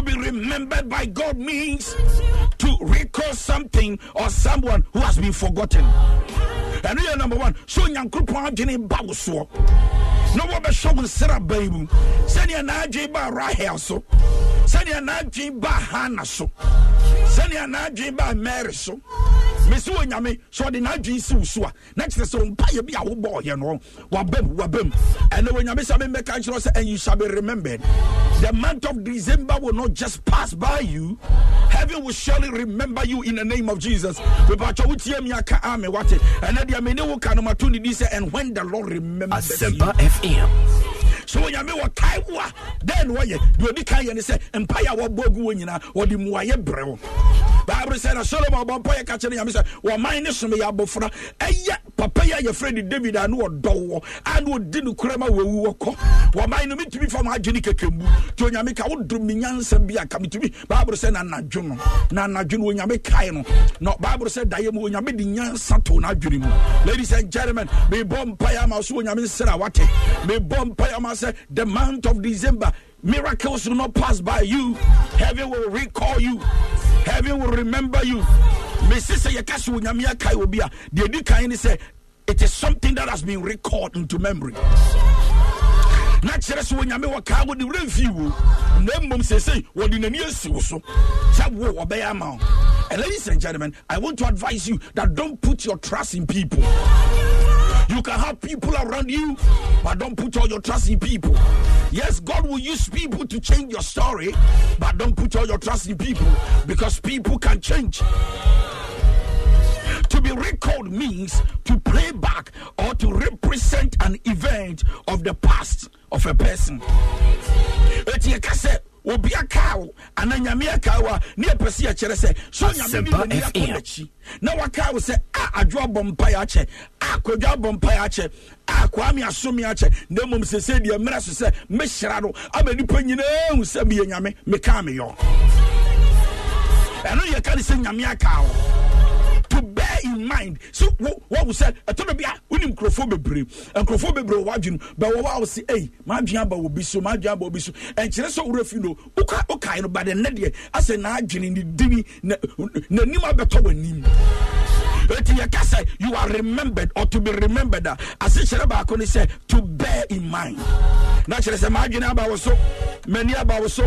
To be remembered by God means to recall something or someone who has been forgotten. And we are number one. So na wo nsra ban mu. Ba rahel so ba hana so ba mary so. Mesi wɔ nyame sɛ ɔde si wo so a na kyerɛ sɛ mpayɛ bi a wobɔɔyɛ no wabam wabam ɛnɛ wɔ nyame sɛ memmɛka nkyerɛ sɛ and you shall be remembered. The month of december will not just pass by you. Heaven will surely remember you in the name of jesus. Mepakyɛ wotie mi aka ame wate. Ɛnɛ deɛ mene wo ka no mato ne di sɛ and when the lord remembers Asempa FM. so onyame wɔkae wo a dɛn ne wɔyɛ deɛ ɔdi kan yɛ ne sɛ mpaeɛ a wɔbɔ agu wɔ nyinaa wɔde mmuayɛ bible sɛ na solomon ɔbɔ mpaeɛ ka kyerɛ nyame sɛ wɔman ne some yɛ abɔfra ɛyɛ papa yi a yɛfrɛ ne david a ne wɔdɔ wɔ a ne ɔdi no kora ma wawu wɔkɔ wɔman no metumi fa ma agye ne kɛkɛmbu nti onyame ka wodom me nyansa bi a ka metumi bible sɛ na no na no onyame kae no na bible sɛ daeɛ mu onyame de nyansa to n'adwene mu ladies and gentlemen mebɔ mpaeɛ ama so onyame nsrɛ a wate mebɔ mpaeɛ ama sɛ the month of december miracles will not pass by you. Heaven will recall you. Heaven will remember you. It is something that has been recalled into memory. Na kyerɛ sɛ onyame wɔkaa wode werɛ mfii wo. Na mmom seesei wɔde n'ani asi wo so. Sɛ wo wɔbɛyɛ ama and ladies and gentlemen i want to advise you that don't put your trust in people you can have people around you, but don't put all your trust in people. Yes, God will use people to change your story, but don't put all your trust in people because people can change. To be recalled means to play back or to represent an event of the past of a person. Obi aka wo ana nyame aka wo a ne yɛpɛ sɛ yɛkyerɛ sɛ so nyame bi wani akɔ n'akyi na waka wo sɛ a adwo abɔ mpaeɛ akyɛ a kwadwa abɔ mpaeɛ akyɛ a kwame asome akyɛ na mmom sɛsɛ deɛ mmerɛ so sɛ mehyira no ama nnipa nyinaa hu sɛ meyɛ nyame mekaa meyɔ ɛno yɛka ne sɛ nyame aka wo mind. So wɔwo sɛ ɛtɔ no bi a wonim nkurɔfoɔ bebree. Nkurɔfoɔ bebree wɔ w'adwene bɛwɔ wɔ a wo se ei maadwene aba wɔ bi so maadwene aba wɔ bi so. Ɛnkyerɛ sɛ worɛ fi no woka wokae no yɛka sɛ you are remembered or to be remembered a ase sɛ to bear in mind. Na kyerɛ sɛ maadwene aba wo so m'ani aba wo so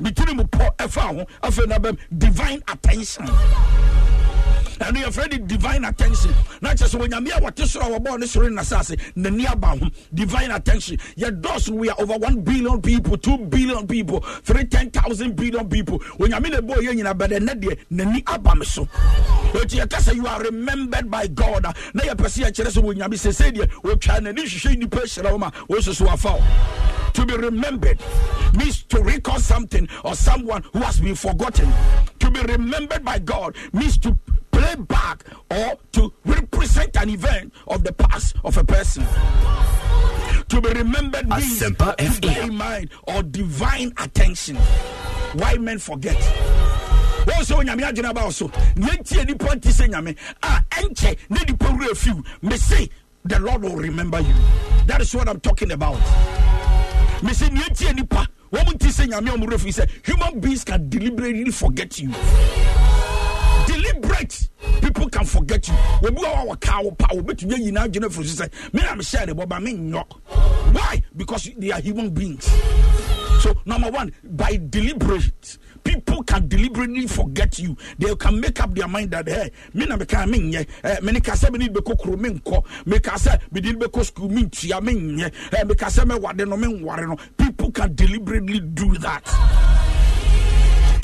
metiri mu pɔ ɛfa ho afei na divine attention ɛno yɛfrɛ de divine attention. Na kyerɛ sɛ onyame a wɔte soro a wɔbɔɔ ne soro ne nasase n'ani aba ho. Divine attention. Yɛdɔɔso we are over 1 billion people 2 billion people 3 10000 billion people. Onyame na ɛbɔɔ yɛ nyina bɛdɛ nɛ deɛ n'ani aba me so. Ɛti yɛka sɛ you are remembered by god. A na yɛpɛ sɛ yɛkyerɛ sɛ wɔnyame sɛsɛ deɛ wɔtwa n'ani hwehwɛ nnipa hyerɛ wo ma wɔsuso wafa wo. To be remembered means to recall something or someone who has been forgotten. To be remembered by God means to play back or to represent an event of the past of a person. To be remembered means to bear in mind or divine attention. Why men forget? wɔn sɛ onyame adwene aba wo so neɛntie nipa nti sɛ nyame a ɛnkyɛ ne nipa werɛ fiw mese the lord will remember you. That is what i'm talking about. Mese neɛntie nipa wɔn nti sɛ nyame a ɔmo werɛ fiw sɛ human beings can deliberately forget you deliberate people can forget you. Obi wa wa ka wo pa obetumi ayi na adwene furu so sɛ me na me hyɛ de bɔba me nyɔ why? Because they are human beings. So number one, by deliberate, people can deliberately forget you. They can make up their mind that hey, me na meka me eh, me ne kasa me ni be kokro me nko, me kasa me di be ko school me me nye, eh, me kasa me wade no me no. People can deliberately do that.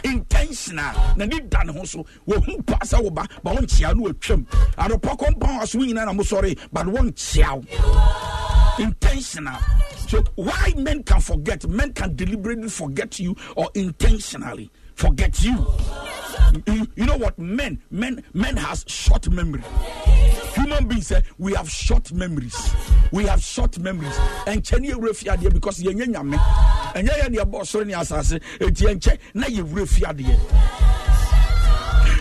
Intentional. Na ne da ne ho so? Wɔhu pa sɛ wo ba wɔnkyea no watwam adɔpɔ kɔmpa aso wo nyinaa na mosɔre but wɔnkyea wo. Intentional. So why men can forget? Men can deliberately forget you or intentionally forget you. You, you know what? Men men men has short memory human beings eh, we have short memories. We have short memories. Ɛnkyɛ ne yɛwura fiadeɛ because yɛnyɛ nyame. Ɛnyɛ yɛ deɛ bɔ soro ne asase. Ɛnti ɛnkyɛ na yɛwura fiadeɛ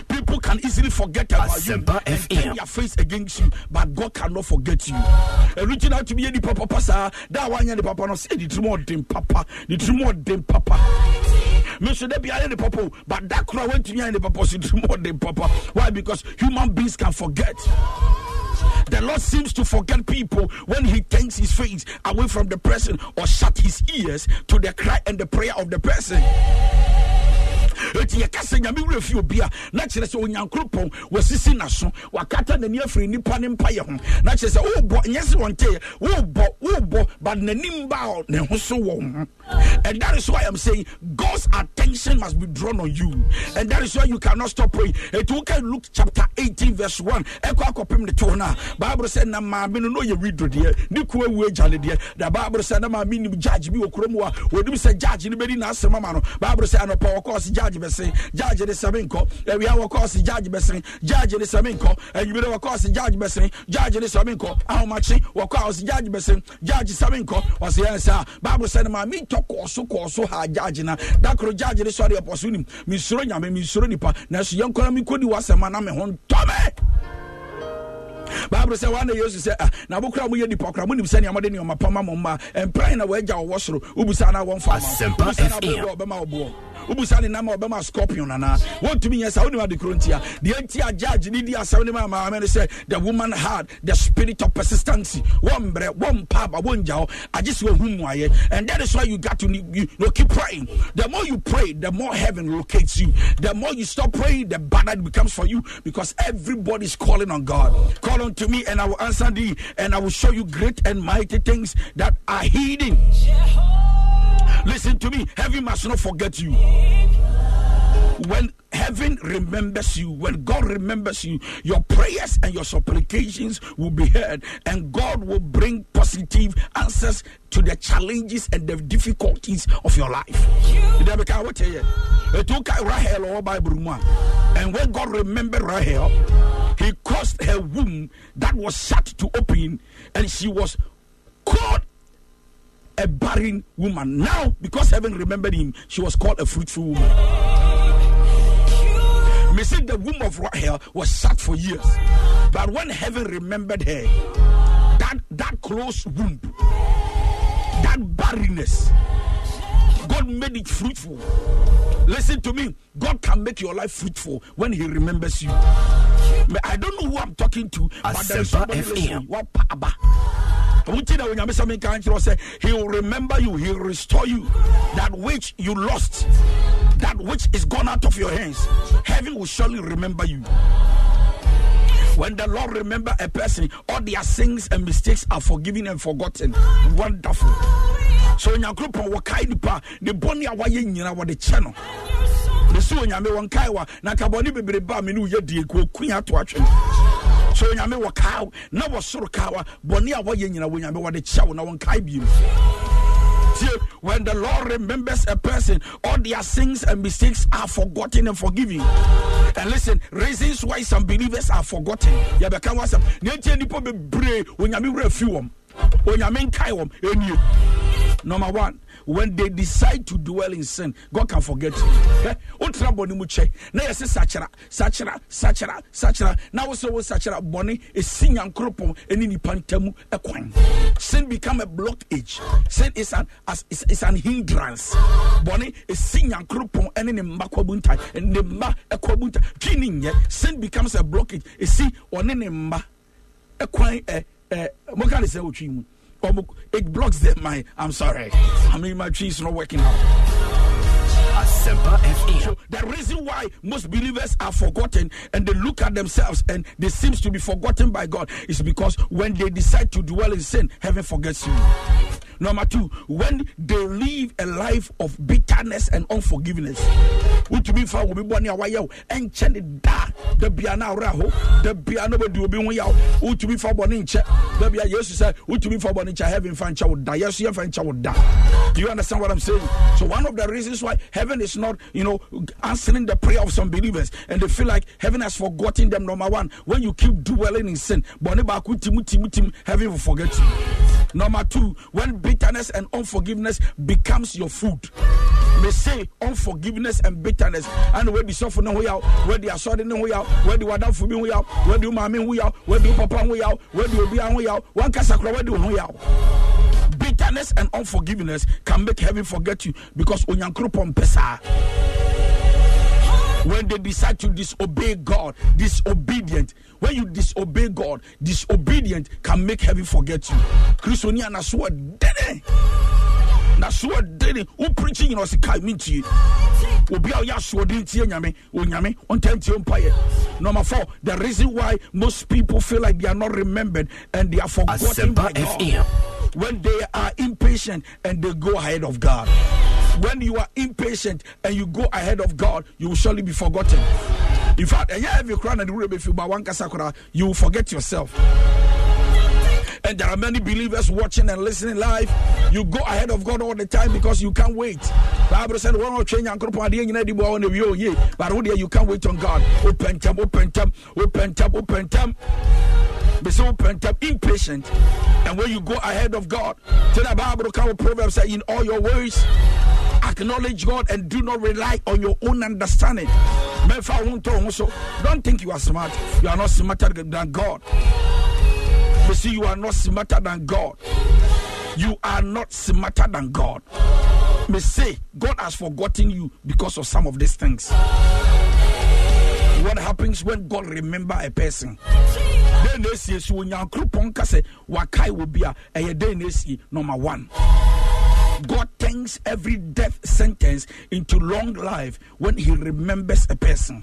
people can easily forget about Asempa you and turn their face against you but God cannot forget you. Ɛno nti na atumi yɛ nipa papa saa da a wanyɛ ne papa no sɛ ne tirim ɔden papa. Ne tirim ɔden papa. Me nso da biara ne papa but da koro a wantumi ayɛ ne papa so tirim ɔden papa. Why? Because human beings can forget the Lord seems to forget people when He turns His face away from the person or shut His ears to the cry and the prayer of the person. Nyame fi obi a na kyerɛ sɛ onyankoropɔn wasisi naso. Wakata n'ani afiri ne mpayɛ ho. Na kyerɛ sɛ wobɔ nyɛ sɛ wobɔ wobɔ n'anim ba ne ho so wɔ ho. And that is why i'm saying god's attention must be drawn on you. And that is why you cannot stop praying. Ɛti woka luke chapter 18 verse 1 ɛkɔ akɔpem ne to no a bible sɛ na maame no na ɔyɛ deɛ ne kua wu agya ne deɛ. Da bible sɛ na maame nim judge bi wɔ kurom a wɔnim sɛ judge no bɛdi n'asɛm ama no. Bible sɛ anɔpa wɔkɔɔ se judge bɛse judge ne sɛme nkɔ. Awia wɔkɔɔ se judge bɛsene judge ne sɛme nkɔ. Anwumere wɔkɔɔ se judge bɛsene judge ne sɛme nkɔ. Ahomakye wɔkɔɔ a ɔse judge bɛsene judge sɛme nkɔ. Ɔse yɛn sɛ a bible sɛ no maame ntɔ kɔɔ so kɔɔ so ha judge na. Da koro judge ne sɔre ɛpɔ so nim. Mensuro nyame mensuro nipa nanso yɛnkɔra menkɔdi w'asɛm a na me ho ntɔme. Bible sɛ wane yesu sɛ ah, na bokora moyɛ nipa kora monim sɛnea mode nneɔma pa ma mo mma ɛmpran na wɔagya wɔwɔ soro. Wobusa na wɔmfa Asempa FM. ɔbɛma wɔboɔ wobusa ne nam a ɔbɛma scorpion anaa wɔntumi nyɛ sa wonim ade koro ntia deɛ nti a judge ne di asɛm ne ma maame no sɛ the woman had the spirit of persistency. Wɔmbrɛ wɔmpa aba wɔngya hɔ agye sɛ wahu mmuayɛ and that is why you got to you know, keep praying. The more you pray the more heaven locates you. The more you stop praying the better it becomes for you because everybody is calling on God. Call unto me and I will answer thee and I will show you great and mighty things that are hidden Listen to me. Heaven must not forget you. When heaven remembers you, when God remembers you, your prayers and your supplications will be heard, and God will bring positive answers to the challenges and the difficulties of your life. And when God remembered Rahel, he caused her womb that was shut to open, and she was called a barren woman. Now, because heaven remembered him, she was called a fruitful woman. Me say the womb of Rahel was shut for years, but when heaven remembered her, that that closed womb, that barrenness, God made it fruitful. Listen to me. God can make your life fruitful when He remembers you. I don't know who I'm talking to, but there is Asempa somebody What pa- na onyame sɛ menka nkyerɛ sɛ he will remember you he will restore you that which you lost that which is gone out of your hands heaven will surely remember you when the Lord remember a person, all their sins and mistakes are forgiven and forgotten. Wonderful. So nyankopɔn wɔkae nipa ne bɔne a wayɛ nyina wɔde kyɛ no bɛsi onyame wɔnkae wa na nka bɔne bebrebe a me ne woyɛ die kuokua ato atwene so onyame wɔkae wo na wɔsoro kae wa bɔne a wɔyɛ nyina wonyame wɔde kyɛ wo na wɔnkae biem when the lord remembers a person all their sins and mistakes are forgotten and forgiven. And listen reasons why some believers are forgotten. Yɛbɛka ho asɛm na ɛntie nnipa bebree onyame werɛ fi wɔm. Onyame nkae wɔm. Ɛnie number one when they decide to dwell in sin god can forget you. Eh, wotena bɔne mu kyɛ na yɛse sakyera sakyera sakyera sakyera. Na wo sɛ wo sakyera bɔne ɛsi nyankoropɔn ne nipa ntamu ɛkwan. Sin become a blockage. Sin is an, as, is, is an hindrance. Bɔne ɛsi nyankoropɔn ne ne mma kwabunta ne mma kwabunta twi ne nyɛ sin becomes a blockage. Ɛsi ɔne ne mma ɛkwan ɛ ɛ moka ne sɛ wotwi mu it blocks their mind. I'm sorry. I mean, my tree is not working out. So the reason why most believers are forgotten and they look at themselves and they seems to be forgotten by God is because when they decide to dwell in sin, heaven forgets you. Number two, when they live a life of bitterness and unforgiveness. wotumi fa wo bi bɔne a wayɛ wo ɛnkyɛ ne da da bia na awerɛ ho da bia na bɛdi obi ho yaw wotumi fa bɔne nkyɛ da bia yesu sɛ wotumi fa bɔne nkyɛ heaven fa nkyɛ wo da yesu yɛmfa nkyɛ wo da do you understand what i'm saying so one of the reasons why heaven is not you know answering the prayer of some believers and they feel like heaven has forgotten them number one when you keep dwelling in sin bɔne baako tim tim tim heaven will forget you number two when bitterness and unforgiveness becomes your food. May say unforgiveness and bitterness. And where the suffer no yaw where the asɔre no yaw where the wadafo bi ho yaw where the maame ho yaw where the papa ho yaw where the obi ho yaw one kasa kora where the ho yaw bitterness and unforgiveness can make heaven forget you because onyankopɔn pesa when they decide to disobey God, disobedient. When you disobey God, disobedient can make heaven forget you. Christonia na so dene. Na so dene. Who preaching in us kai minti. Obi a ɔyɛ asoɔden tie nyame onyame ɔntɛntie mpaeɛ number four the reason why most people feel like they are not remembered and they are forgotten by God FM. when they are impatient and they go ahead of God. When you are impatient and you go ahead of God, you will surely be forgotten. In fact, and yeah, every crown and the rule you one kasakura, you will forget yourself. And there are many believers watching and listening live. You go ahead of God all the time because you can't wait. Bible said, "One more change and group of the end on the view, yeah." But dear, you can't wait on God. Open time, open time, open time, open time. Be so pent up, impatient. And when you go ahead of God, to the Bible, come Proverbs say, in all your ways, acknowledge God and do not rely on your own understanding. Don't think you are smart. You are not smarter than God. You see, you are not smarter than God. You are not smarter than God. May say God has forgotten you because of some of these things. What happens when God remember a person? Then they see so onyankopɔn ka sɛ wakae wɔ bi a esi number one. God turns every death sentence into long life when He remembers a person.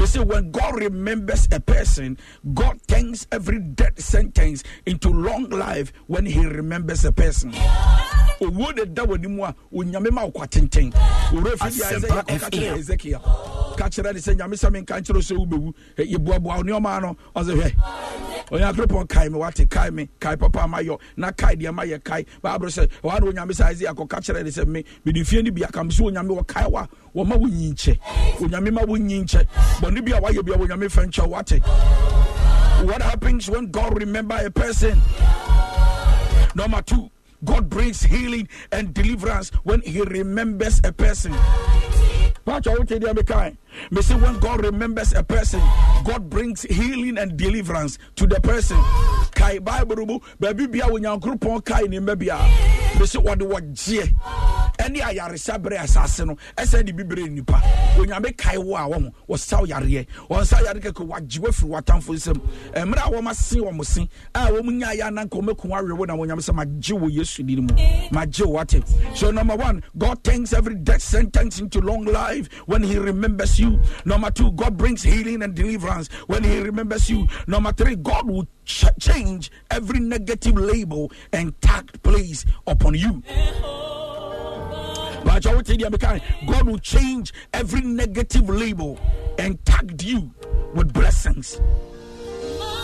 They make out They say when God remembers a person, God turns every death sentence into long life when He remembers a person. owuo de da w'anim a onyame ma wo tenten. Owura fi di kɔka kyerɛ Ezekiel. Ka kyerɛ ne sɛ nyame sɛ menka nkyerɛ sɛ wobɛwu. Yɛboaboa wo nneɔma no ɔsɛ hwɛ onyankopɔn kae me wate kae me kae papa mayɔ na kae deɛ mayɛ kae. Bible sɛ ɔa na onyame sɛ Isaiah kɔka kyerɛ ne sɛ me mede fie no bi aka sɛ onyame wɔkae wa wɔma wo onyame ma wo bɔne bi a wayɛ bia nkyɛ wate. What happens when God remember a person? Number two, God brings healing and deliverance when He remembers a person. Watch out, what they. Say when God remembers a person, God brings healing and deliverance to the person. Kai Bible baby bia onyankopɔn kai ne mba bia. Me say what the what je. Ɛne ayaresa bere asase no ɛsɛ de bibire nipa onyame kae wo a wɔn wɔsaw yareɛ wɔnsa yare kɛkɛ wagye wafiri watamfo nsam mmerɛ a wɔn ase wɔn se eh, a wɔn ah, nya ayɛ ananka wɔn akun awerɛ wo na wɔn nyame sɛ magye wo yesu din mu magye wo ate so number one God turns every death sentence into long life when he remembers you number two God brings healing and deliverance. When he remembers you number three God will ch- change every negative label and tag place upon you. You, God will change every negative label and tag you with blessings.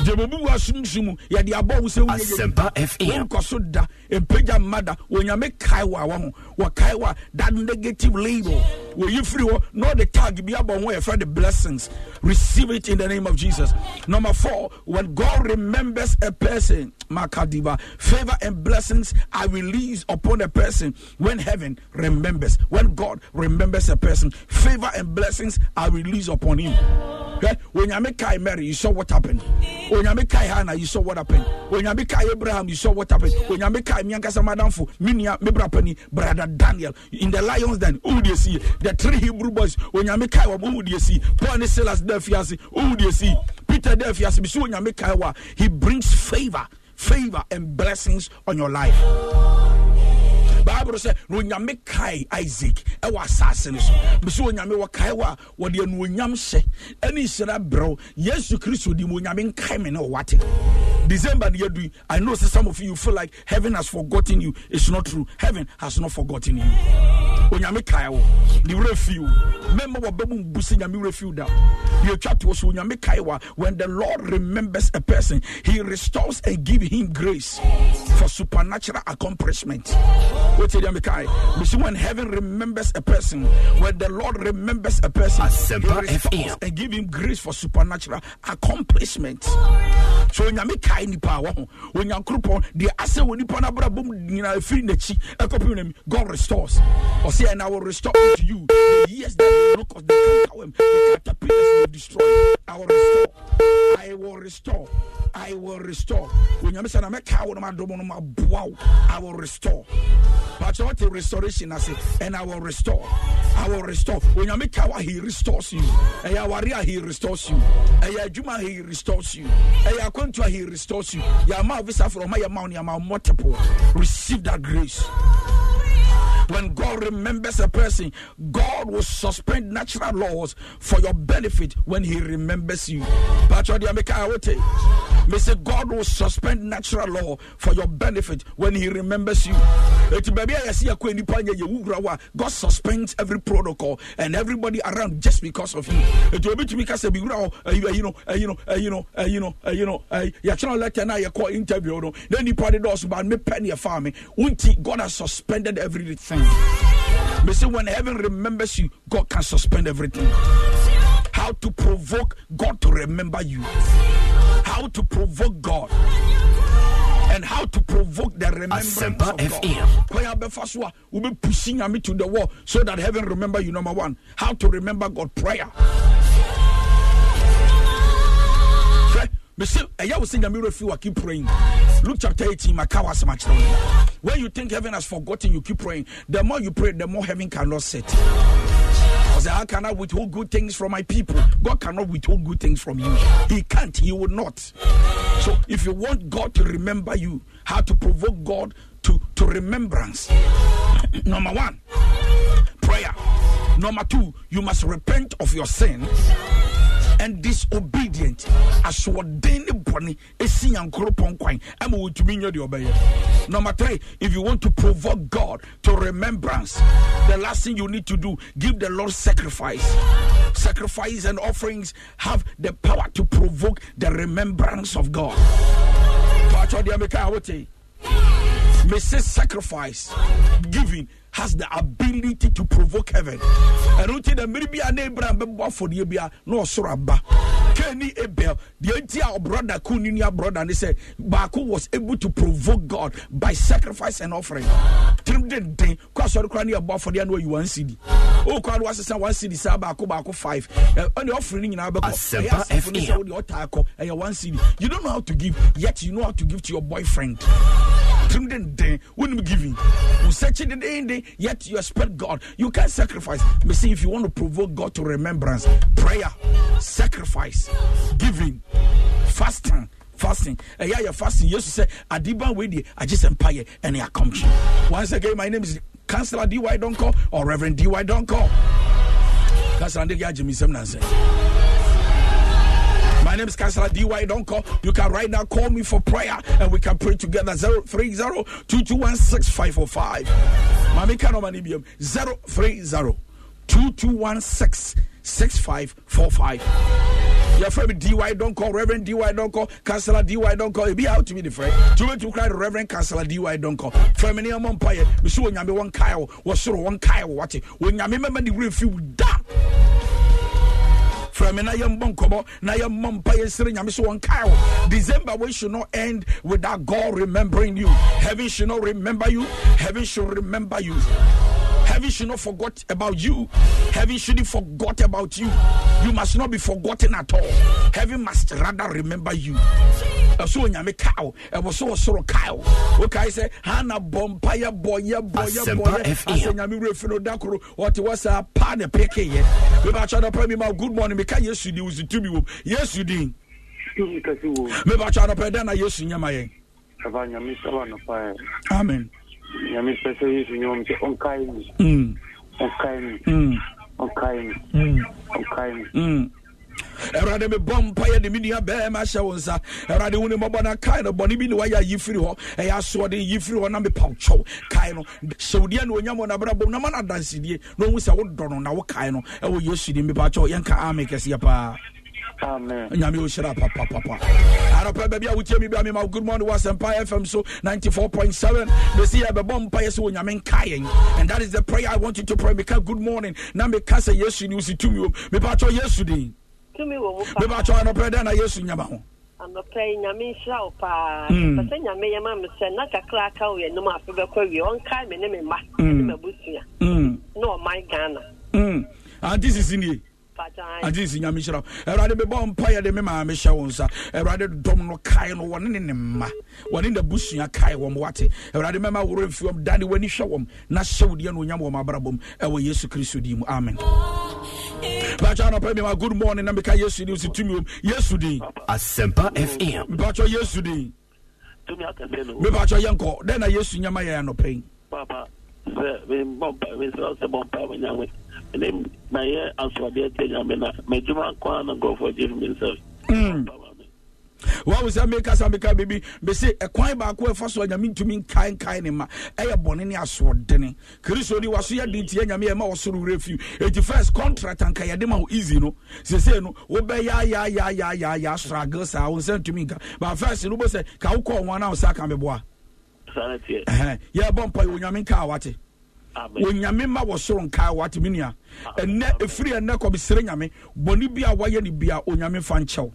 Deɛbɛbu wa sumsum yɛde abɔ wo sɛ woyɛ yɛ Asempa FM. wonkɔ so da mpagya mma da onyame kae wɔ a wɔ ho wɔkae wɔ a that negative label. Wɔyi firi hɔ na ɔde tag bi abɔ ho yɛfrɛ the blessings. Receive it in the name of jesus. Number four when god remembers a person makadiba favor and blessings are released upon a person when heaven remembers. When god remembers a person favor and blessings are released upon him? When you make Kai Mary, you saw what happened. When you make Kai Hannah, you saw what happened. When you make Kai Abraham, you saw what happened. When you make Kai Miankasa Madamfo, Minia, Mibrapani, brother Daniel, in the lions den, who do you see? The three Hebrew boys, when you make Kai, who do you see? Paul Silas Defiasi, who do you see? Peter Defiasi, so when you make Kai, he brings favor favor and blessings on your life bible sɛ na onyame kae isaac ɛwɔ asase no so. Bɛsɛ onyame wɔkae wɔ a wɔde anuonyam hyɛ ɛne nhyira berɛw yesu kristo di mu onyame nkae me ne ɔwate december no yɛdui i know sɛ some of you feel like heaven has forgotten you. It's not true. Heaven has not forgotten you. Onyame kae wo. Ne werɛ fi wo. Mɛma wɔbɛmu mbu sɛ nyame werɛ fi wo da deɛ ɛtwa toɔ so onyame when the lord remembers a person he restores and give him grace for supernatural accomplishment you kai see when heaven remembers a person when the lord remembers a person Asempa he restores and give him grace for supernatural accomplishment. So onyame kae nipa a wɔ ho onyankoropɔn deɛ asɛ wɔ nipa no abrabɔ mu nyinaa ɛfiri n'akyi ɛkɔpem nam god restores. Ɔsɛ and i will restore to you the years that the locusts the cankerworm the caterpillars will destroy i will restore. I will restore. I will restore. Onyame sɛ na mɛka wo no madom no maboa wo i will restore Pakyɛ wɔte restoration ase and I will restore. I will restore. Onyame ka wa he restores you. Ɛyɛ aware a he restores you. Ɛyɛ adwuma a he restores you. Ɛyɛ akwantu a he restores you. Yɛ ama visa for ɔma yɛ ma wo ne ama wo multiple. Receive that grace. When God remembers a person, God will suspend natural laws for your benefit when He remembers you. Me say God will suspend natural law for your benefit when He remembers you. God suspends every protocol and everybody around just because of you. O, eh, you know, eh, you know, you know, you know, you know, eh, ya channel letter na ye call interview. Then nipa de dos ba me penny a farm. Unti God has suspended everything. Me say when heaven remembers you, God can suspend everything. How to provoke God to remember you. How to provoke God. And how to provoke the remembrance of God. FM. Kwan abɛfa so a wobɛpusi nyame to the wall so that heaven remember you number one how to remember god prayer hwɛ mese ɛyɛ wo sɛ nyame werɛ fi wa keep praying luke chapter 18 maka wo asɛm akyerɛ wo when you think heaven has forgotten you keep praying the more you pray the more heaven cannot sit can I withhold good things from my people? God cannot withhold good things from you. He can't, He will not. So, if you want God to remember you, how to provoke God to, to remembrance? Number one, prayer. Number two, you must repent of your sin and disobedient. Asoɔden ne bɔne ɛsi nyankoropɔn kwan ama wɔtumi nyɛ deɛ ɔbɛyɛ number three if you want to provoke god to remembrance the last thing you need to do give the lord sacrifice. Sacrifice and offerings have the power to provoke the remembrance of god Paatwa deɛ meka a wote may say sacrifice giving has the ability to provoke heaven. Na mmere bi a na abraham bɛbɔ afɔdeɛ bi a na ɔsoro aba kani abel nti a brother nua brother ne sɛ baako was able to provoke god by sacrifice and offering. Tirim denden kɔ asɔre koraa ne yɛbɔ afɔdeɛ no ayi one cd wokɔa no wasesa one saa baako baako five. Offering no nyinaa bɛkɔ Asempa Ɛyɛ asafo no FM. sɛ wode ɔtaa kɔ ɛyɛ one cd you don't know how to give yet you know how to give to your boyfriend tirim denden wonim giving? Wo sɛkyi dedenden yet you expect god. You can't sacrifice. Me see if you want to provoke god to remembrance prayer sacrifice giving fasting fasting. Eh, Ɛyɛ ayɛ fasting. Yesu sɛ adiba wei deɛ agye sɛ and ɛne akɔmkye once again my name is councillor dy donko or reverend dy donko. Councillor me nsɛm nansɛ my name is Councillor DY. Call. You can right now call me for prayer and we can pray together. 030 221 6545. Mami Kano Manibium 030 221 6545. Your friend DY Donko, Reverend DY Donko, Councillor DY Donko. It be out to be the friend. To to cry, Reverend Councillor DY Donko. Family among Empire, Miss Wanyame one Kyle, was sort of one Kyle, what it. When Yami remember the refuge, da. From na yɛmbɔ nkɔmmɔ na yɛmmɔ mpa yɛnsere nyame wɔnkae wo december we should not end without god remembering you heaven should not remember you heaven should remember you Heaven should not forget about you. Heaven shouldn't forget about you. You must not be forgotten at all. Heaven must rather remember you. Ɛso onyame kaw ɛwɔ so ɔsoro kaw wokae sɛ hana bɔ mpayɛ bɔyɛ bɔyɛ Asempa bɔyɛ FM. asɛ nyame werɛ fi no da koro ɔte wɔ saa paa ne pekeyɛ. Mebakyɛ nɔpɛ mi ma good morning. Meka yesu din wosi tumi wom. Yesu din. Tumi mebakyɛ nɔpɛ dɛn na yesu nyɛma yɛn. Papa nyame sɛ wa nɔpa ɛ amen. Nyame sɛ sɛ yesu nyɛ wɔm sɛ ɔnkae me. Mm, ɔnkae me. Mm, ɔnkae me. Mm, ɔnkae me. Awurade mebɔ mpayɛ de me nua bɛɛma hyɛ wo nsa. Awurade wo ne mmɔbɔ no kae no bɔne bi ne wayɛ ayi firi hɔ. Ɛyɛ asoɔden yi firi hɔ na mepaw kyɛw. Kae no hyɛwdeɛ ne onyam wɔ nabrabom na ma no adansedie na ɔhu sɛ wodɔ no na wokae no ɛwɔ yesu din mepa kyɛw. Yɛnka ame kɛseɛ paa. Amen. Nyame ɔhyira papapapa. Arɔpɛ baabi a wotie mi bia mema good morning wasɛmpa fm so 94.7 bɛsi yɛ bɛbɔ mpayɛ sɛ onyame nka yɛn. And that is the prayer i want you to pray. Meka good morning. Na meka sɛ yesu ne wosi tumi wom mepakyɛ yesu din tumi wɔ mu pa. Mepakyɛ anɔpɛ dɛn na yesu nyama ho. Anɔpɛ yi nyame nhyira wo paa Mm. pɛ sɛ nyame yɛma me sɛ na kakra aka wo yɛnom afe bɛkɔ wie. Ɔnkae me ne me mma. Mm. ne mabusua Mm, ne ɔman ghana. Ante sisi nie. Ante sisi nyame hyira wo. Awurade mebɔ mpayɛ de me maa mehyɛ wo nsa. Awurade dɔm no kae no wɔne ne ne mma. Wɔne n'abusua kae wɔm wate. Awurade mɛma worɔ mfi wɔm dane w'ani hwɛ wɔm na hyɛ wo deɛ no onyam wɔm abrabɔm ɛwɔ yesu kristo din mu. Amen Bacha anɔpɛ mi ma good morning na meka yesu din si tumi wom yesu din Asempa FM. mepakyɛ yesu din tumi akɛseɛ no mepakyɛ yɛnkɔ dɛn na yesu nyama yɛ anɔpɛ yi papa sɛ mebɔ mpa mesrɛ sɛ bɔ mpa ma nyame. Mene mayɛ asoadeɛ tia nyame na. Madwuma nkɔ a na nkurɔfoɔ gye fi me nsɛm Mm. Wawo sɛ mekasa meka biribi mɛse ɛkwan baako ɛfa so a nyame ntumi nkae nkae ne ma ɛyɛ bɔne ne asoɔdene kristo ni waso yɛ de ntiɛ nyame ɛma wɔsoro werɛ fiw ɛnti first contract anka yɛde ma wo easy no sesei no wobɛyɛayɛayɛayɛayɛ struggle saa wo nsɛ ntumi nka. But first no wobɛ sɛ ka wokɔɔ ho ana wo sa ka meboa saa yɛbɔ mpa onyame nkaa wate onyame ma wɔ soro nkaa wate me nua ɛnɛ ɛfiri ɛnɛ kɔbɛsere nyame bɔne bi a wayɛ ne bia onyame fa nkyɛw.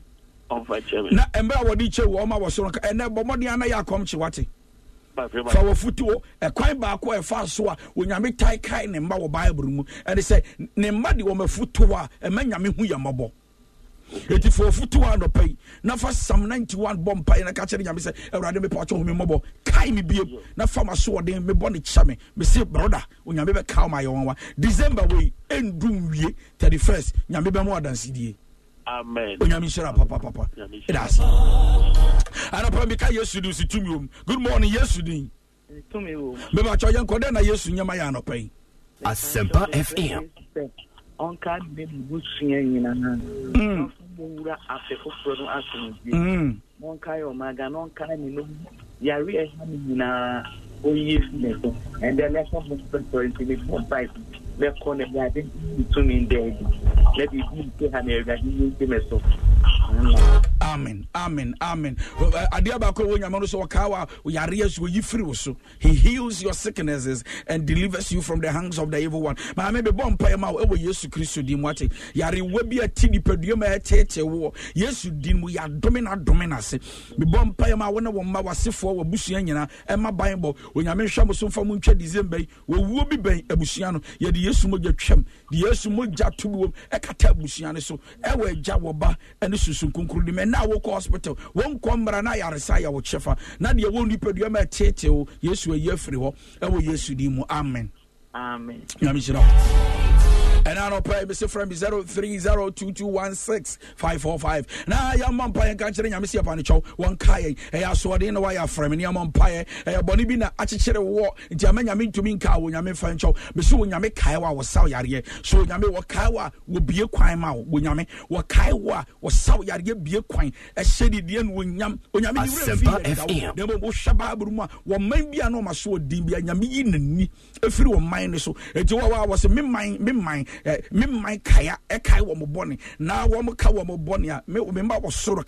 Na mmerɛ a wɔde kyɛ wɔ ɔma wɔ soro ɛnɛ bɔ mmɔden ana yɛ akɔm kye wate ma- fa wɔfotuo ɛkwan baako a ɛfa so a onyame tae kae ne mma wɔ bible mu. Ɛne sɛ ne mma de wɔma fotoɔ a ɛma nyame hu yɛ mmɔbɔ ɛti fa wɔfotoɔ a nɔpa yi na fa sam 91 bɔ mpaeɛ na ka kyerɛ nyame sɛ awurade mepɛ wakyɛ ho me mmɔbɔ kae me biem na fa masoɔden mebɔ ne kyɛ me mese broda onyame bɛkaw ma ayɛwanwa december wei ɛndu nwie 31st nyame bɛma adansedie Amen. Onyamisira papa papa. That's it. Anapa mika Yesu di si tumi wom. Good morning Yesu di. Tumi wom. Beba cho yan na Yesu nyama ya anapa yi. Asempa FM. Onka de no asom bi. Fi ne so. And then let's go for 24 5. tumi na biribi nte ha na awurade yɛnte me so amen amen amen. Adeɛ baako ɛwɔ nyame no sɛ ɔkaa wa he heals your sicknesses and delivers you from the hands of the evil one. Maame bɛbɔ mpaeɛ ma wo ɛwɔ yesu kristo din mu ate yarewa bi yesu wo ne wo mma wasefoɔ wabusua nyinaa ɛma ban bɔ onyame hwɛ mo so december yi wɔwuo bi bɛn yesu mogya twam de yesu mogya to bi wom ɛkata abusua no so ɛwɔ agya wɔ ba ɛne susu nkonkro nim ɛna wokɔ hospital wɔnkɔ mmara na ayaresa yɛ wo kyɛfa na deɛ wɔ nipadua ma ɛteetee wo yesu ayi afiri hɔ ɛwɔ yesu din mu. Amen. Amen. Nyame hyira wo ɛna anɔpɛ bɛsɛ frɛ me 0302216545 na yɛma mpa yɛnka nkyerɛ nyame sɛ yɛpa no kyɛw wɔnka yɛn ɛyɛ asoɔden na wayɛ afrɛ me ne yɛma mpaeɛ ɛyɛ bɔne bi na akyekyere wɔ nti ama nyame ntumi nka wo nyame fa nkyɛw mesɛ wo nyame kae wo a wɔsaw yareɛ so onyame wɔkae wo a wɔbie kwan ma wo wo nyame wɔkae wo a wɔsaw yareɛ bie kwan. Ɛhyɛ didiɛ no wɔnyam onyame ne werɛ mfi Asempa yɛ da wo. FM. na mmom wohwɛ bible mu a wɔman bi a na ɔma so ɔdin bi a nyame yi n'ani. Ɛfiri wɔ man no so. Ɛnti wɔ wɔ a wɔ sɛ me man me man. eh, me man kaya wɔ mo bɔne na ka wɔ mo bɔne a me me wɔ soro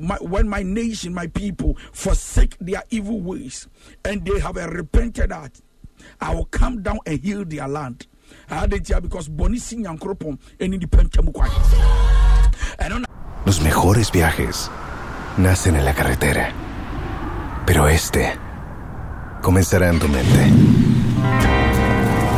my- when my nation my people forsake their evil ways and they have a repented heart I will come down and heal their land. Adentia because bɔne si nyankoropɔn ɛne nipa ntwam kwan Los mejores viajes nacen en la carretera, pero este comenzará en tu mente.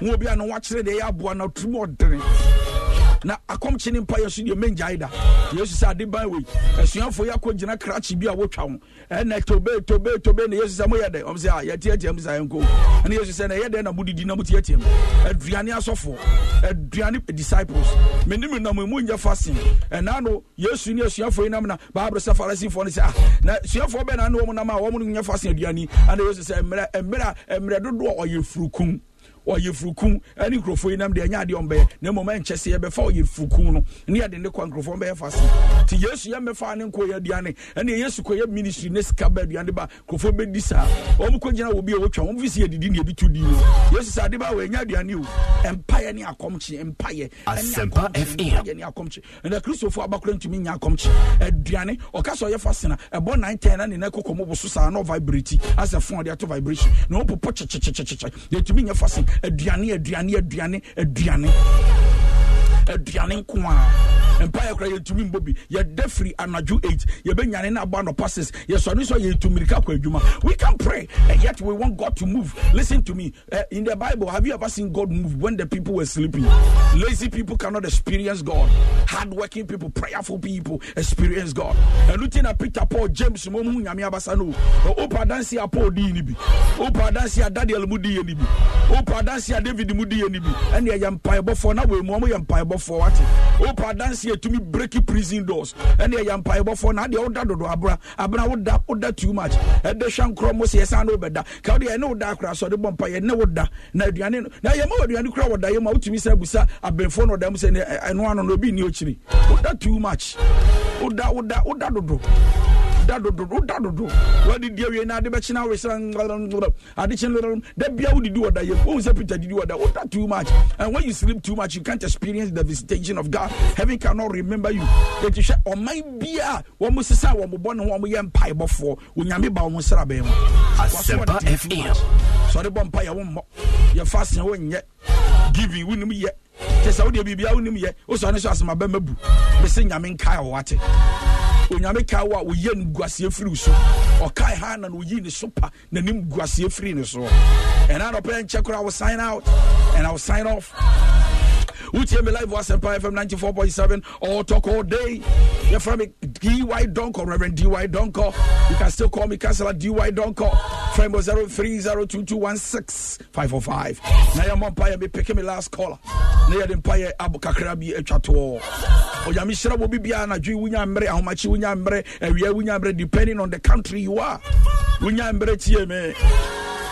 Wo obi a no wakyerɛ deɛ ɛyɛ aboa na tirim ɔdene. Na akɔmkye ne mpaeɛ so deɛ mɛngyae da. Yesu sɛ ade ban wei asuafoɔ yi akɔgyina krakye bi a wotwa wo ɛnɛ tobe tobe tobe na yesu sɛ moyɛ dɛ? Ɔm sɛ a yɛteateam sa yɛnkɔ ɛne yesu sɛ na ɛyɛ dɛn na modidi na moteateam aduane asɔfoɔ aduane disciples menim nam mu nyɛ fasting ɛna no yesu ne asuafoɔ yi nam na baabere sɛ farisifoɔ no sɛ ah na asuafoɔ bɛ na ne wɔm nam a wɔm no nyɛ fasting aduane? Ana yesu sɛ mmerɛ mmerɛ mmerɛ dodoɔ ɔyɛ furukum ɔyɛ furukum. Ɛne nkurɔfoɔ yi nam deɛ ɛnyɛ adeɛ ɔmbɛyɛ. Na mmom ɛnkyɛ sɛ yɛbɛfa ɔyɛ furukum no ne yɛde ne kɔ nkurɔfoɔ bɛyɛ fa se nti yesu yɛmmɛfa ne nkɔ yɛ aduane. Ɛne yesu kɔyɛ ministry ne sika ba aduane ba. Nkurɔfoɔ bɛdi saa. Ɔm kɔgyina wɔ bi a wɔtwa wɔm fi sɛ yɛdidi ne yɛde to di no. Yesu sɛ ade ba wɔanya aduane o. Ɛmpayɛ ne akɔmkye mpayɛ Asempa FM. ɛne akɔmkye ɛnɛ kristofoɔ abakora ntumi nya akɔmkye aduane ɔka sɛ ɔyɛ fa sena. Ɛbɔ 910 na ne na ɛkɔkɔ mɔbɔ so saa na ɔvibrati asɛ fon ɔde ato vibration. Na ɔpopo kyekyekyekyekyekye. Yɛtumi nya fa sen aduane aduane aduane aduane. Aduane nko a kora mbɔ bi. Firi anadwo 8 yɛbɛnyane no abɔ anɔpa 6 yɛsɔre so yɛtu kɔ adwuma. We can pray and yet we want god to move. Listen to me. Uh, in the bible have you ever seen god move when the people were sleeping? Lazy people cannot experience god. Hardworking people prayerful people experience god. Ɛno na peter paul james mo mu nyame abasa no. O wopa adanse a paul dii ni bi. Wopa adanse a daniel mu dii ni bi. Wopa adanse a david mu dii ni bi. Ɛne ɛyɛ mpaebɔfoɔ. Na wei mu yɛ mpaebɔfoɔ wate. Wopa adanse a tumi break prison doors. Ɛne ɛyɛ mpaebɔfoɔ na adeɛ woda dodo abra abra woda woda too much? Ɛde hwɛ nkorɔ mo sɛ yɛsan ne wobɛda ka wode ɛne woda akora sɛ ɔde bɔ mpa yɛne woda na aduane no na yɛma aduane kora wɔda yɛ ma wotumi sɛ abusa abɛnfoɔ no ɔda mu sɛ ɛno ano no obi nni ɔkyiri woda too much? Woda woda woda dodo da dodo woda dodo wade di awie na ade bɛkyena wesɛ ade kyɛ da bia wodidi wɔda yɛ wohu sɛ peter didi wɔda woda too much. And when you sleep too much you can't experience the visitation of god. Heaven cannot remember you. Ɛti hwɛ ɔman bia wɔn sesa wɔn bɔ ne ho wɔn yɛ mpaebɔfoɔ onyame ba wɔn sra bɛn mu Asempa FM. sɔre bɔ mpa yɛ wo mmɔ yɛ fasting wo nyɛ giving wonim yɛ kyɛ sɛ wodeɛ biribia wonim yɛ wosɔre so asɛm aba mabu bɛsɛ nyame nkae wo wate onyame kae wo a woyɛ no guaseɛ firi wo so. Ɔkae ha na oyii ne so pa nanim guaseɛ firi ne soɔ ɛna nɔpɛ nkyɛ kora I will sign out. And I will sign off wotie me live wɔ asɛmpa fm 94.7 all talk all day. Yɛfrɛ me dy donko reverend dy donko. You can still call me councilor dy donko. Frɛ me 0302216545 na yɛmmɔ mpayɛ mepeke me last caller. Na yɛde mpayɛ abo kakra bi atwa toɔ onyame hyerɛ wɔ bibiaa anadwo wonya mmerɛ ahomakye wonya mmerɛ awia wonya mmerɛ depending on the country you are. Wonya mmerɛ tie me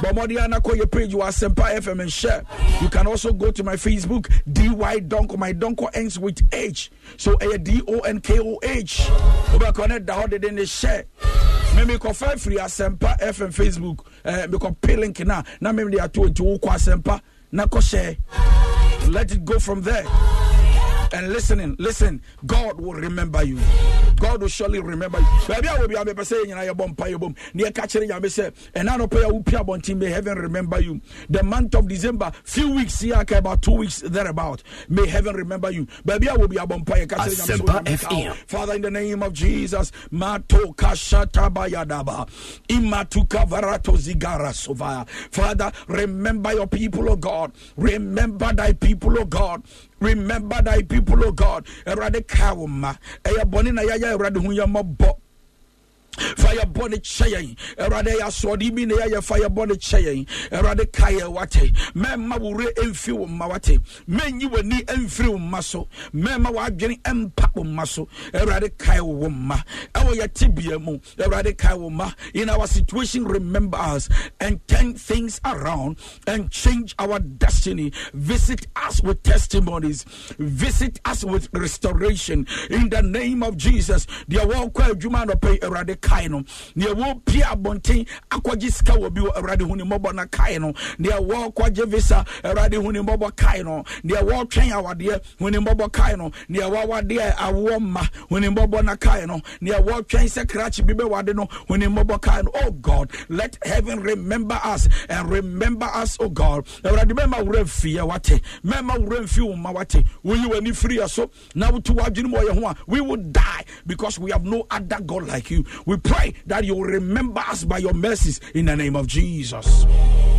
but than call your page was Sempa FM and share. You can also go to my Facebook, DY Donko. My Donko ends with H. So a D O N K O H. Over connect the holiday then they share. Maybe call five free Sempa FM Facebook. Uh, because pay link now. Now maybe they are two to Sempa. Now share. Let it go from there. And listening, listen, God will remember you. God will surely remember you. Baby, I will be able to say, you know, bomb, pay bomb. Near catching you, say, and I don't pay a whoopia bonti, may heaven remember you. The month of December, few weeks here, about two weeks thereabout. May heaven remember you. Baby, I will be a bomb, pay FM. Father, in the name of Jesus, Mato Kashata Bayadaba, Imatuka Varato Zigara Sovaya. Father, remember your people, O God. Remember thy people, O God. Remember thy people, O God. Erade kawuma. Eya boni na yaya erade hunya mabo. Fire bɔ ne kyɛ yɛn awurade yɛ asoɔde bi na fire bɔ ne kyɛ yɛn awurade ka wate mɛmma wo werɛ ɛmfi wo mma wate. Mɛnyi w'ani ɛmfiri wo mma so. Mɛmma w'adwene ɛmpa wo mma so. Awurade kae wo wo in our situation remember us and turn things around and change our destiny. Visit us with testimonies. Visit us with restoration. In the name of jesus deɛ wɔkɔ adwuma anɔpɛ yi, awurade kae no. Nea wɔpie abɔnten akɔgye sika wɔ bi awurade hu ne mmɔbɔ no kae no. Nea wɔkɔgye visa awurade hu ne mmɔbɔ kae no. Nea wɔtwɛn awadeɛ hu ne mmɔbɔ kae no. Nea wɔawadeɛ awoɔ mma hu ne mmɔbɔ no kae no. Nea wɔtwɛn sɛ krakye bi bɛwade no hu ne mmɔbɔ kae no. Oh god let heaven remember us and remember us oh god. Awurade mɛma wura mfiyɛ wate mɛma wura mfi wo ma wate woyi w'ani firi yɛ so na woto w'adwene mu ɔyɛ ho a we will die because we have no other god like you we pray that you will remember us by your mercies in the name of jesus.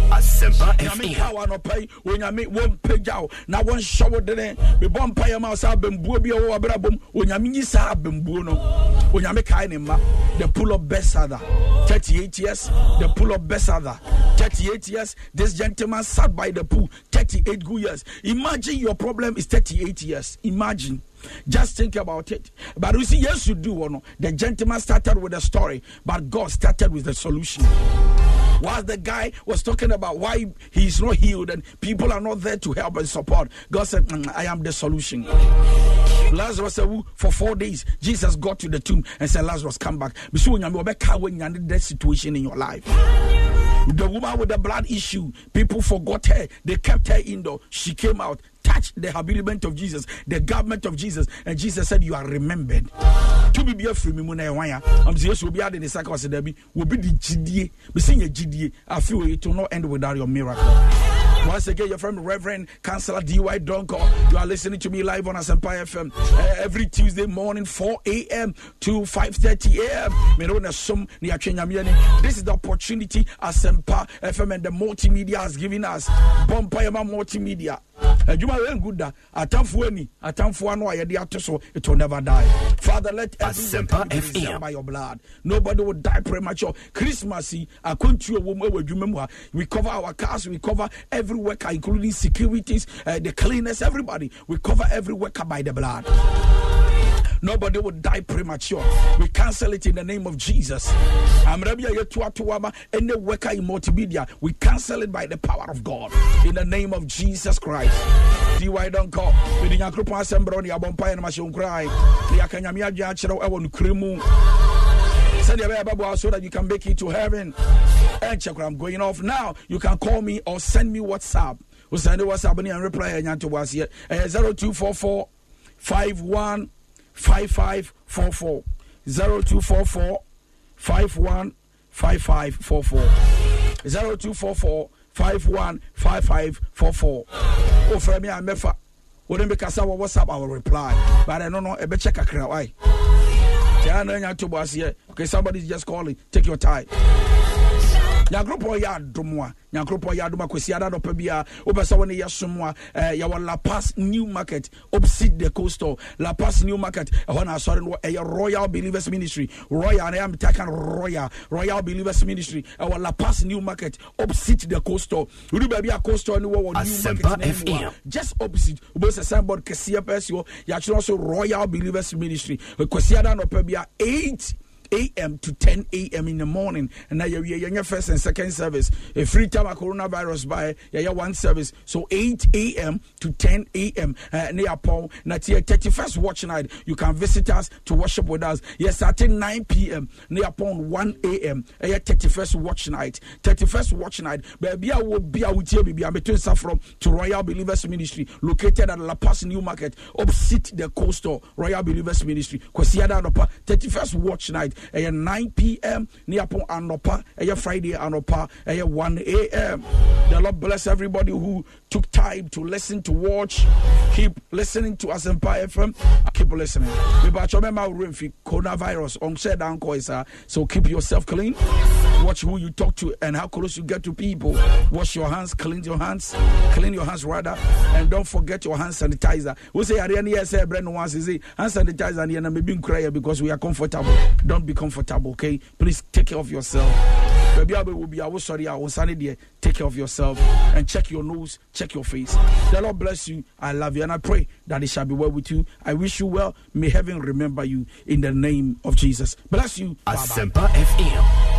Nyame ka wa nɔpa yi onyame wɔmpagya wo na wɔnhyɛ wo dene mebɔ mpayɛ ma wo sɛ abambuo bi ɛwɔ wabrabɔ onyame nyi saa abambuo no. Onyame kae ne mma the pool of Bethesda 38 years the pool of Bethesda 38 years this gentleman sat by the pool. 38 good years. Imagine your problem is 38 years. Imagine just think about it. But you see, yes, you do. Or no. The gentleman started with a story, but God started with the solution. Whilst the guy was talking about why he's not healed and people are not there to help and support, God said, "Mm, I am the solution. Lazarus said, for four days, Jesus got to the tomb and said, Lazarus, come back. That situation in your life. The woman with the blood issue, people forgot her. They kept her indoor. She came out, touched the habiliment of Jesus, the garment of Jesus, and Jesus said, You are remembered. To be a free me wire. I'm serious, will be out in the cycle. There be the GDA. Be seeing a GDA. I feel it will not end without your miracle. Once again, your friend Reverend Counselor D.Y. Donko. You are listening to me live on Asempa FM uh, every Tuesday morning, 4 a.m. to 5.30 a.m. This is the opportunity Asempa FM and the multimedia has given us. Bompa Yama Multimedia. Adwuma wɛ good da. Atamfoɔ ani. Atamfoɔ ano a yɛde ato so it will never die. Father let every Asempa work be by your blood. Nobody will die premature. Christmas yi akwantuo wɔ mu ɛwɔ adwuma mu ha we cover our cars we cover every worker including securities uh, the cleaners everybody we cover every worker by the blood Nobody will die premature. We cancel it in the name of Jesus. Any worker in multimedia, we cancel it by the power of God. In the name of Jesus Christ. DY Donko. With the Yakrupa Assembly, the Abompa and Mashon cry. The Akanyamia Jachero, Ewan Krimu. Send your Bible out so that you can make it to heaven. And check I'm going off now. You can call me or send me WhatsApp. We'll send WhatsApp and reply eh, and to was here. Eh, 0244 51 5544 0244 51 5544 0244 51 5544 Oh, for me, I'm mefa. Wouldn't be Kasa WhatsApp, I will reply. But I don't know, a bit check a crowd. Why? Okay, somebody's just calling. Take your time. Nyankopɔn yɛ adom a nyankopɔn yɛ adom a kwasi ada dɔpɛ bi a wopɛ sɛ wo ne yɛ som a eh, yɛwɔ la new market opposite the coastal la paz new market ɛhɔ na asɔre no ɛyɛ royal believers ministry. Royal na yɛmtaka no royal royal believers ministry. Ɛwɔ la new market opposite the coastal wode baabi a coastal no wɔ wɔ new market no just opposite wobɛsɛ signboard kɛseɛ pɛ si hɔ. Yɛakyerɛ so royal believers ministry. Kwasi ada nɔpɛ bi a 8 a.m. to 10 a.m. in the morning. And now you're your first and second service. A free time a coronavirus by yeah, one service. So 8 a.m. to 10 a.m. Uh, near Paul. Now, your 31st watch night, you can visit us to worship with us. Yes, starting 9 p.m. near Paul 1 a.m. Uh, your 31st watch night. 31st watch night. Baby, I will be out with you. I'm between Saffron to Royal Believers Ministry, located at La Paz New Market, opposite the coastal Royal Believers Ministry. Anopa, 31st watch night, ɛyɛ 9 p.m. near upon Anopa, ɛyɛ Friday Anopa, ɛyɛ 1 a.m. The Lord bless everybody who took time to listen, to watch. Keep listening to Asempa FM. Keep listening. Coronavirus on said uncle is so keep yourself clean. Watch who you talk to and how close you get to people. Wash your hands, clean your hands, clean your hands rather, and don't forget your hand sanitizer. We say Ariane yes, Brandon wants to say hand sanitizer and then maybe cry because we are comfortable. Don't be comfortable, okay? Please take care of yourself. Baby, I will be I will sorry, I will sunny there. Take care of yourself and check your nose, check your face. The Lord bless you. I love you and I pray that it shall be well with you. I wish you well. May heaven remember you in the name of Jesus. Bless you. Asempa FM.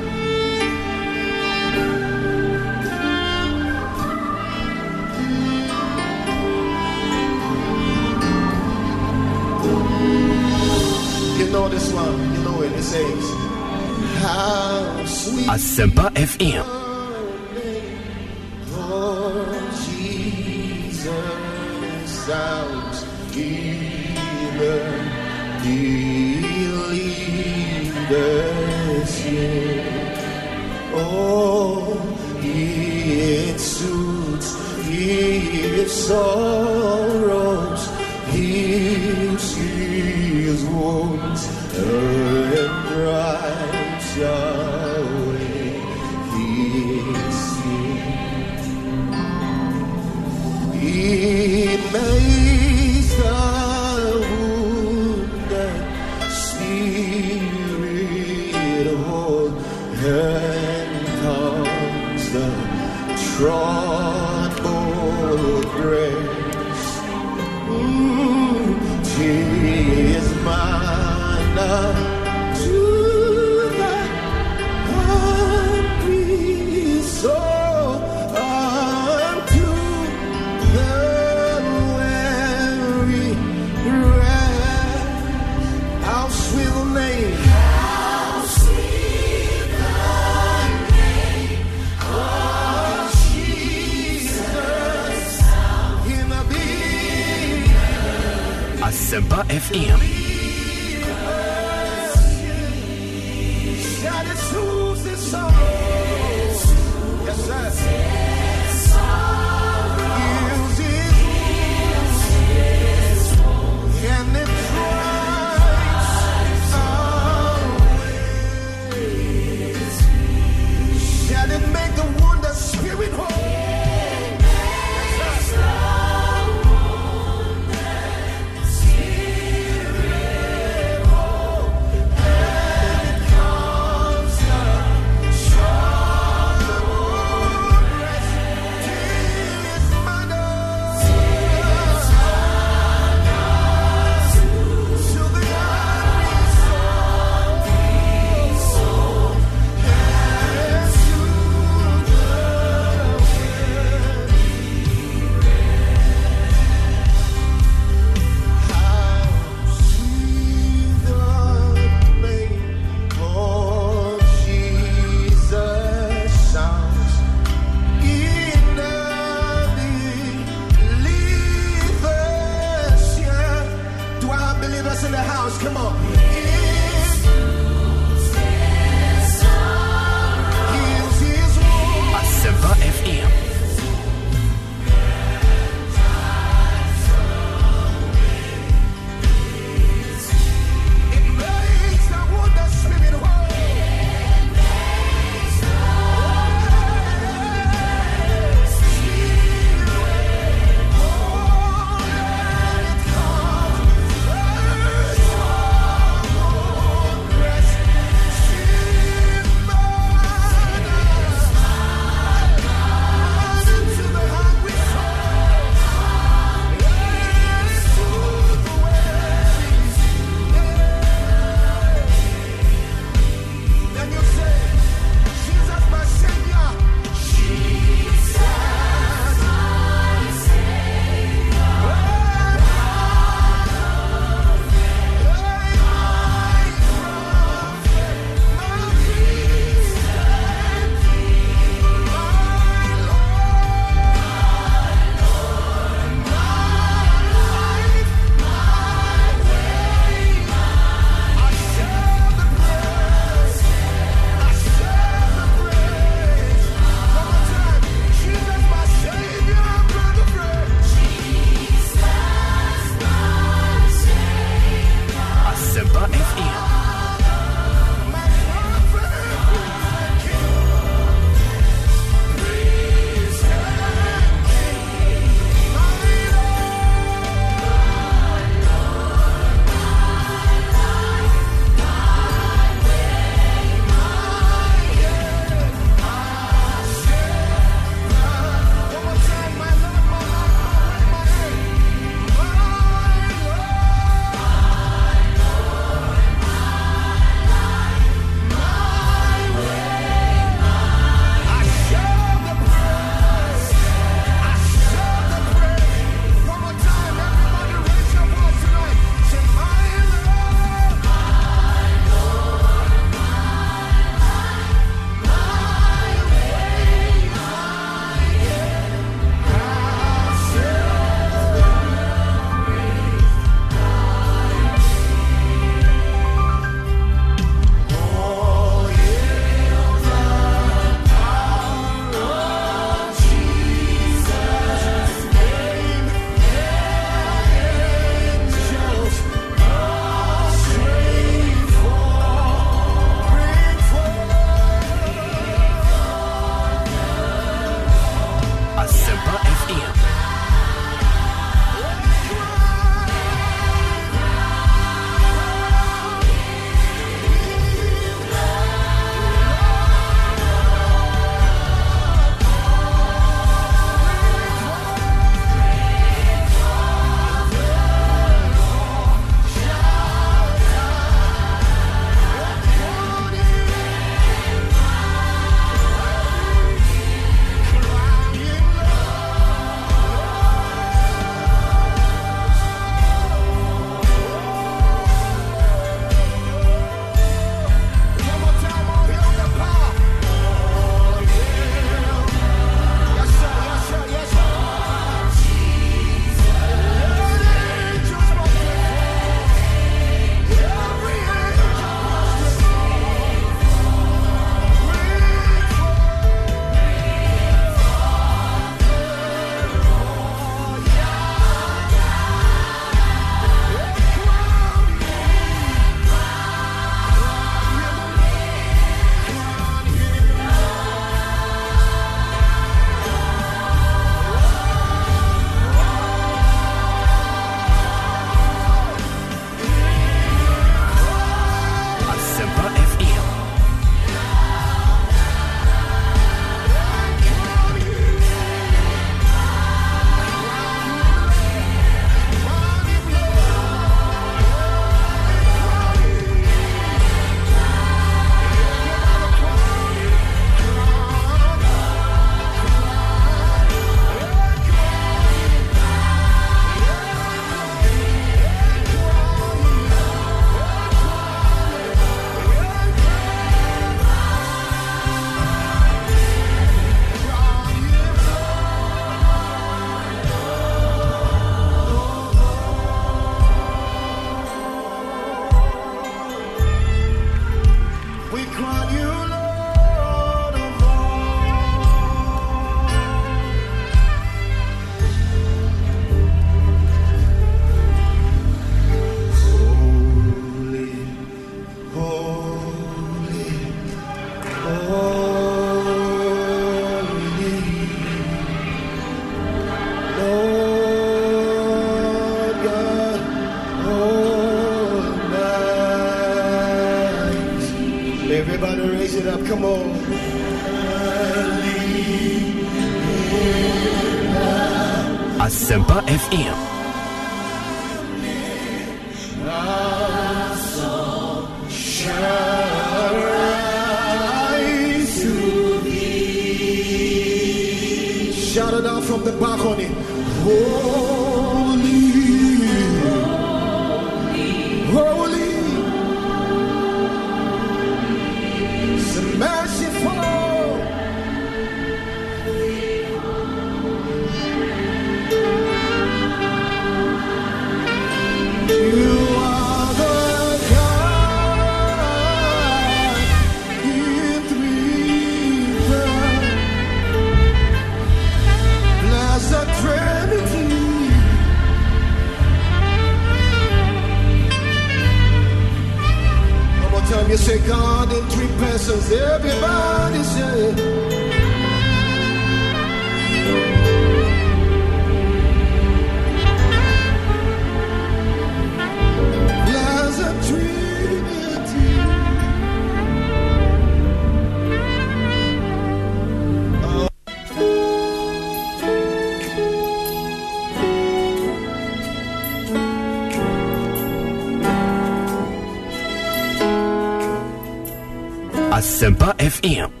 Asempa FM.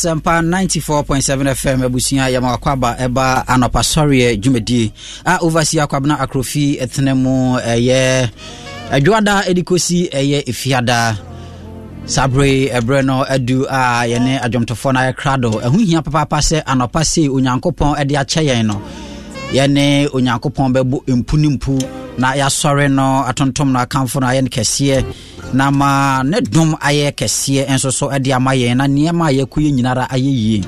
Asɛmpa 94.7 fm abusua yɛma wakwaba ɛba anɔpa sɔreɛ dwumadie a overseer akwabena akrofi ɛtena mu ɛyɛ adwoada ɛde kɔsi ɛyɛ ɛfiadaa saa ɛberɛ no adu a yɛne adwomtofoɔ no ayɛ krado ɛho hia papaapa sɛ anɔpa sei onyankopɔn ɛde akyɛ yɛn no yɛne onyankopɔn bɛbɔ mpu ne mpu na yɛasɔre no atontom no akamfo no ayɛ no kɛseɛ na ma ne dom ayɛ kɛseɛ nso so de ama yɛn na nneɛma a yɛkɔ yɛ nyinara ayɛ yie.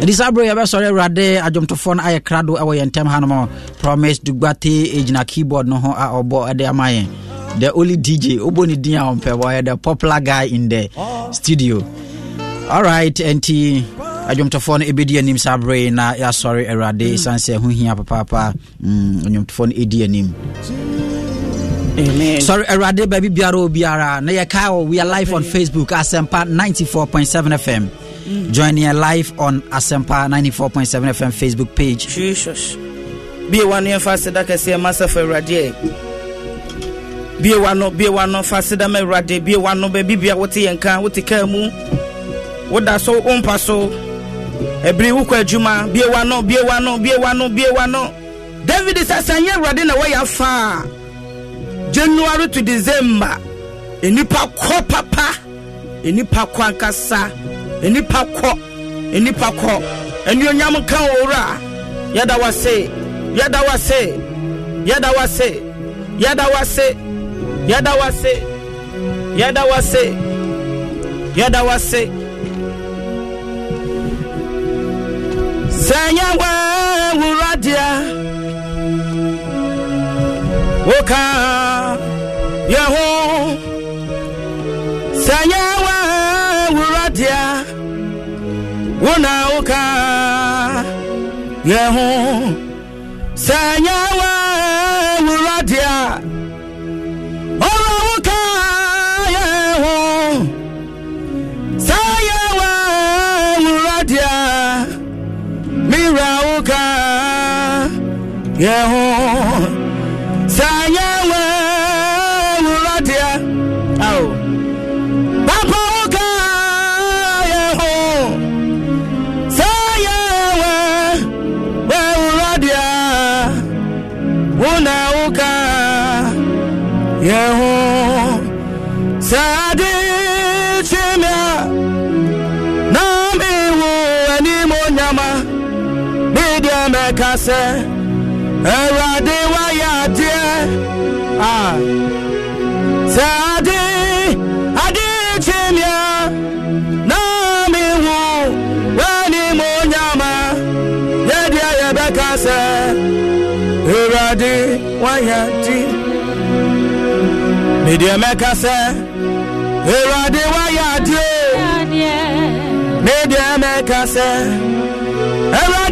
Ɛnti saa berɛ yɛbɛsɔre awurade adwomtofoɔ no ayɛ krado ɛwɔ yɛn ntam hanom promise dugbate ɛgyina keyboard no ho a ɔbɔ de ama yɛn. The only dj wobɔ ne din a ɔmpɛ wɔyɛ the popular guy in the studio. Alright ɛnti adwomtofoɔ no ɛbɛdi anim saa berɛ na yɛasɔre awurade ɛsiane sɛ ho hia papaapa. Mm, adwomtofoɔ no ɛdi anim Sorry, Awurade, baby, biara o biara. Na yɛka wɔ, we are live on Facebook, Asempa 94.7 FM. Join here live on Asempa 94.7 FM Facebook page. jesus. Bie wa no yɛmfa aseda kɛseɛ ma sɛ fa awurade bie wa no bie wa no fa aseda ma awurade. Bie wa no baabi bia wote yɛn ka wote kaa mu. Woda so wompa so. Ɛbere wokɔ adwuma. Bie wa no bie wa no bie wa no bie wa no. David sɛ sɛ nyɛ awurade na wɔyɛ afa a january to december. Enipa kɔ papa enipa kɔ ankasa enipa kɔ enipa kɔ enuonyam ka owura. Yɛda wase yɛda wase yɛda wase yɛda wase yɛda wase yɛda wase yɛda wase. Sɛ nyɛ wɔ wuradeɛ wo na woka yɛ ho sɛ nyɛ wa wuradeɛ ɔwɔ woka yɛ ho sɛ yɛ wa wuradeɛ mira woka yɛ ho medeɛ mɛka sɛ Awurade wayɛ adeɛ medeɛ mɛka sɛ Awurade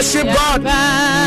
worship God.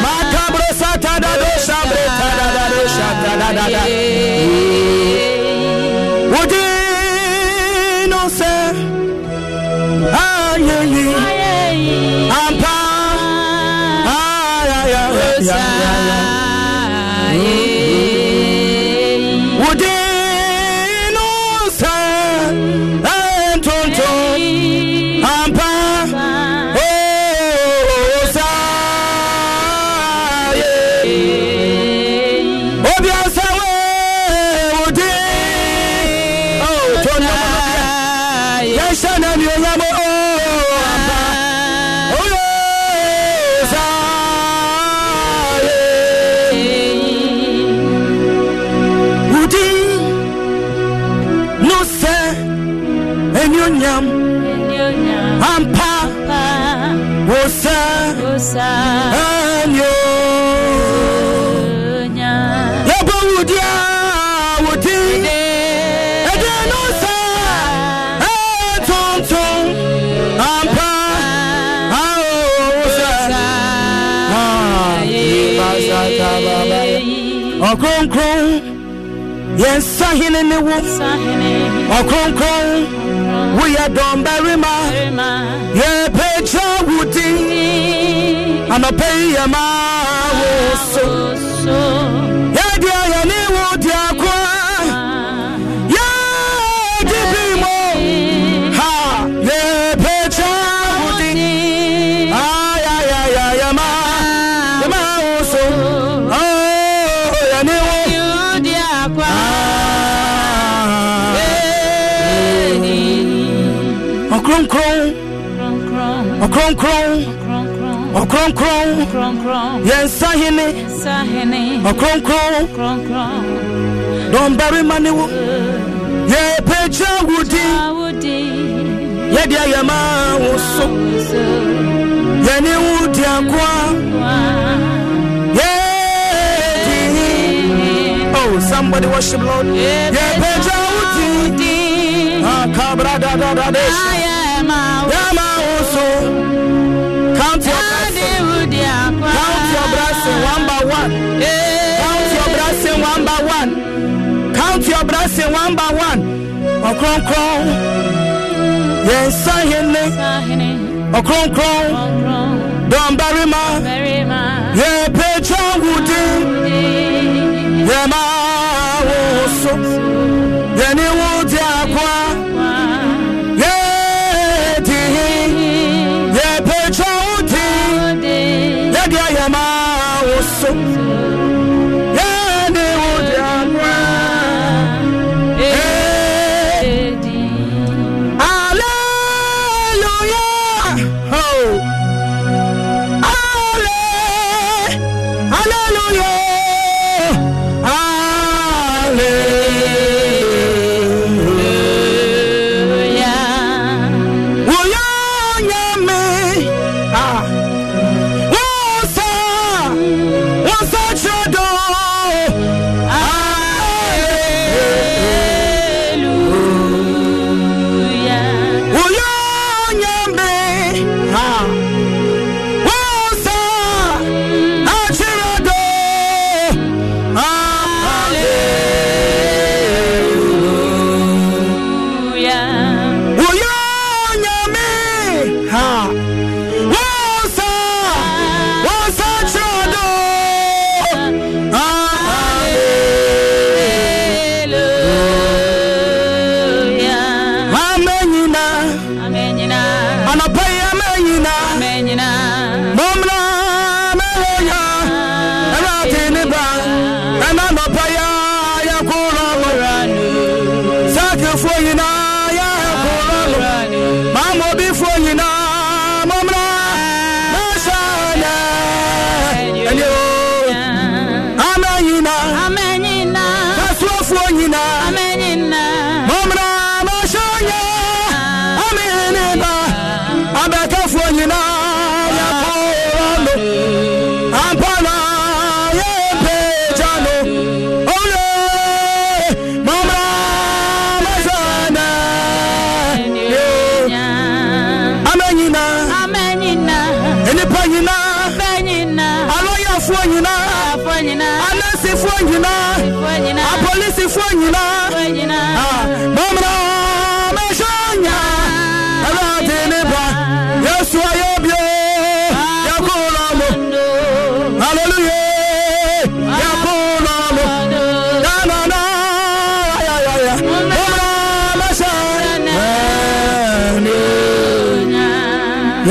ɔkronkron yɛn sahene ne wo ɔkronkron woyɛ dɔmbarima yɛpɛgya wo din anɔpɛ yi yɛ maa wo so. ɔkronkron ɔkronkron yɛn sahene ɔkronkron dɔnbarima ne wo yɛpɛkyɛ wudi yɛde ayɛma wo so. Yɛne wo di akoa ah, yɛdi oh somebody worship lord. Ye yɛpɛkyɛ wudi akabrada dadadesh yɛma one. Count your blessing one by one. Count your blessing one by one. O crown crown, Yes, I hear me. O Sahene. Okronkron. Don Barima. Yeah, Petra Woody. Yeah, my.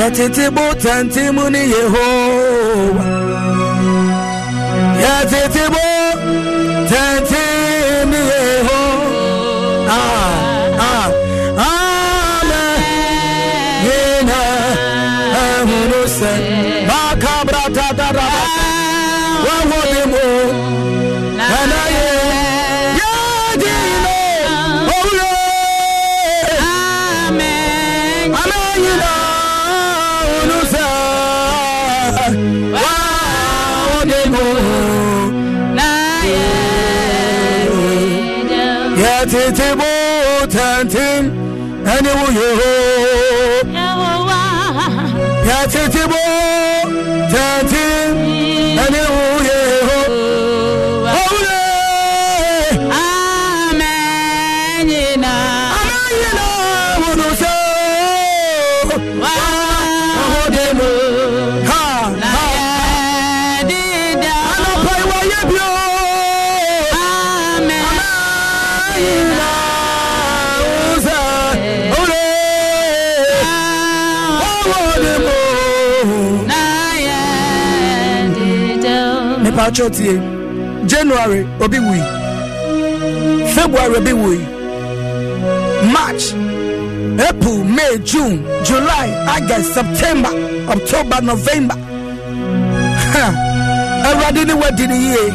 Yɛtete bo tante mu ne yehowa mepa kyɛw tie january obi wui. February obi wui. March april may june july august september october november. Awurade ne wadi ne yie.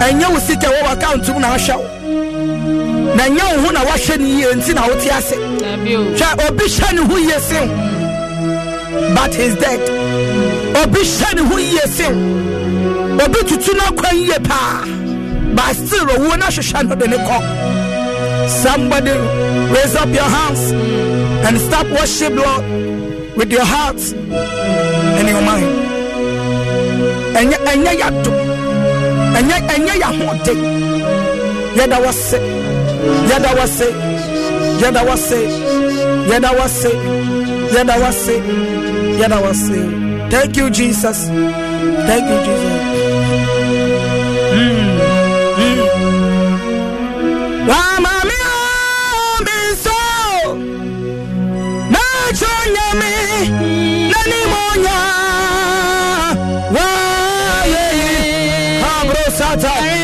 Ɛnyɛ wo sika wɔ w'akaunt mu na ahwɛ wo. Na ɛnyɛ wo ho na woahwɛ ne yie nti na wote ase. Hwɛ obi hyɛ ne ho yie sen but he's dead. Obi hyɛ ne ho yie sen obi tutu no akwan yie paa but still owuo no ahwehwɛ no de ne kɔ. Somebody raise up your hands and start worship lord with your heart and your mind. Ɛnyɛ ɛnyɛ yado ɛnyɛ ɛnyɛ yahode yɛda wase. Yɛda wase. Yɛda wase. Yɛda wase. Yɛda wase. Yɛda wase. Thank you jesus. Thank you jesus.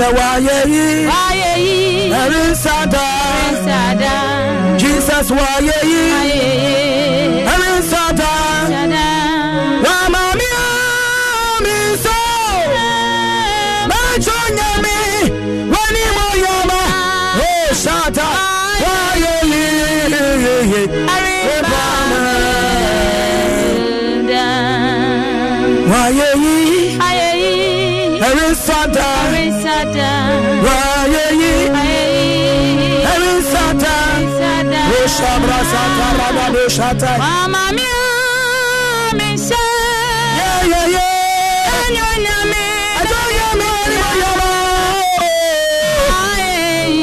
Kasa waye yi, erin sada, Jesus waye yi, erin Mama mi mi se Yeah, yeah, yeah. wani mo yama,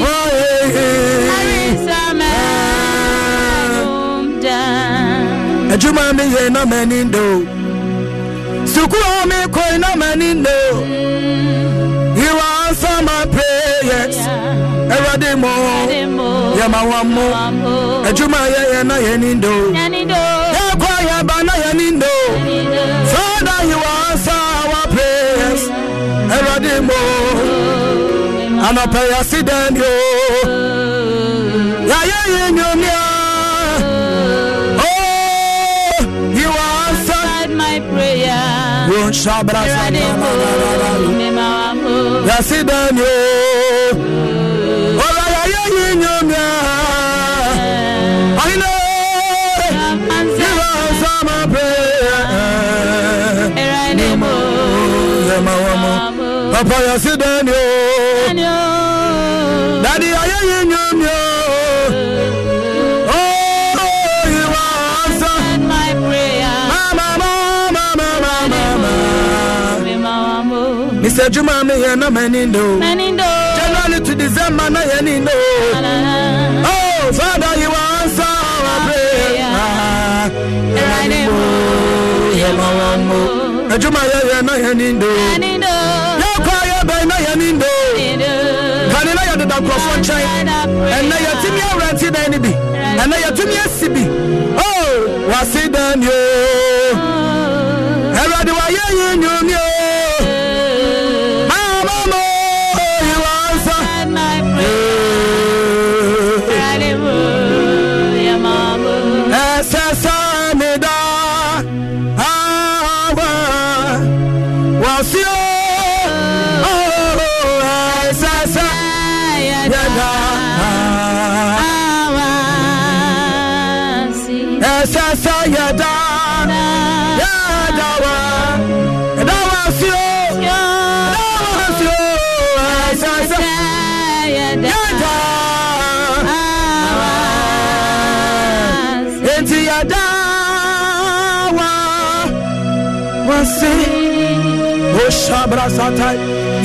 oh, eh, eh. mi yɛ na ndo you awurade mo yɛma wa mo adwuma yɛyɛ na yɛni ndo yɛkɔ yɛba na yɛni ndo father you answer our prayers awurade mo anɔpɛ yɛse dɛn yo yɛayɛ yɛ nnwomia oh you answered my prayer. Yɛse dɛn yo I hear you. Oh, answered my prayer. Mama, mama, mama, mama. Mr. Juma, me and a manindo. January to December, na yanindo. Oh, Father, you answer our prayer. Juma, ya na yanindo. Yako ya ba na yanindo. kanela yɛdeda nkurɔfoɔ nkyɛn ɛnɛ yɛtumi awurante dan no bi ɛnɛ yɛtumi asi bi o. Wase dan ni o awurade wayɛ yi nnwumi o. mamamo wa si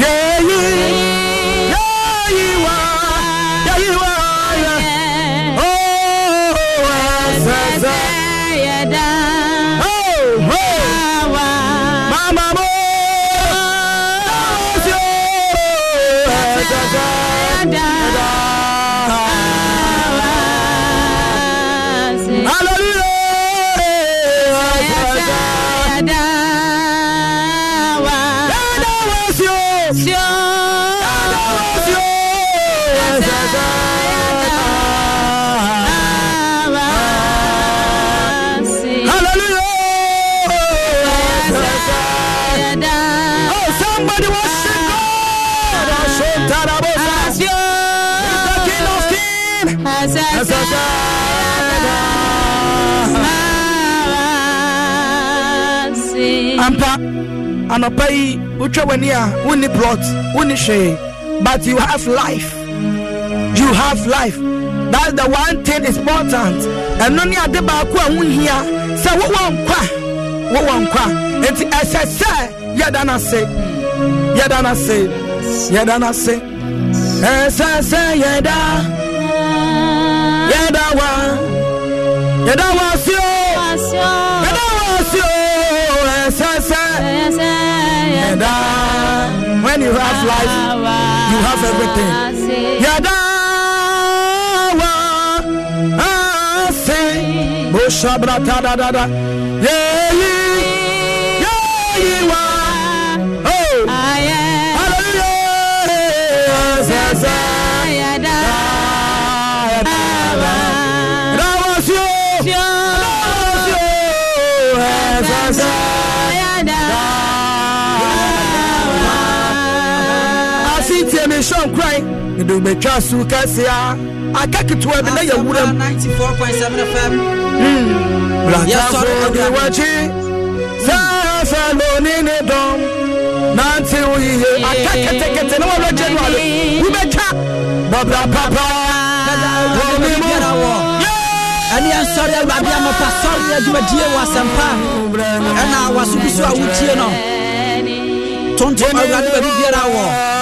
anɔpa yi wotwa w'ani a wonni plot wonni hwee but you have life. You have life. That's the one thing is important ɛno ne ade baako a wohia sɛ wowɔ nkwa wowɔ nkwa enti ɛsɛ sɛ yɛda no ase yɛda no ase yɛda no ase ɛsɛ sɛ yɛda yɛda wa yɛda wa ase o. Yɛda wa ase o. ɛsɛ sɛ yɛda when you have life you have everything. Yɛda wa. Ase boshabra tadadada yeyi ase tie me hyɛ nkran mede wobɛtwa so kɛsea. Aka ketewa bi na yɛwuram blatafo de wakyi sɛ fɛ loni ne dɔm. Nante wo yiye. Aka ketekete na wɔwura january wobɛtwa bɔbra papa. Wɔ. Me mu ɛne ɛnsɔre awurade amɔpa sɔre adwumadie wɔ asɛmpa. Ɛna wasobi so a wotie no. Tontom awurade baabi biara wɔ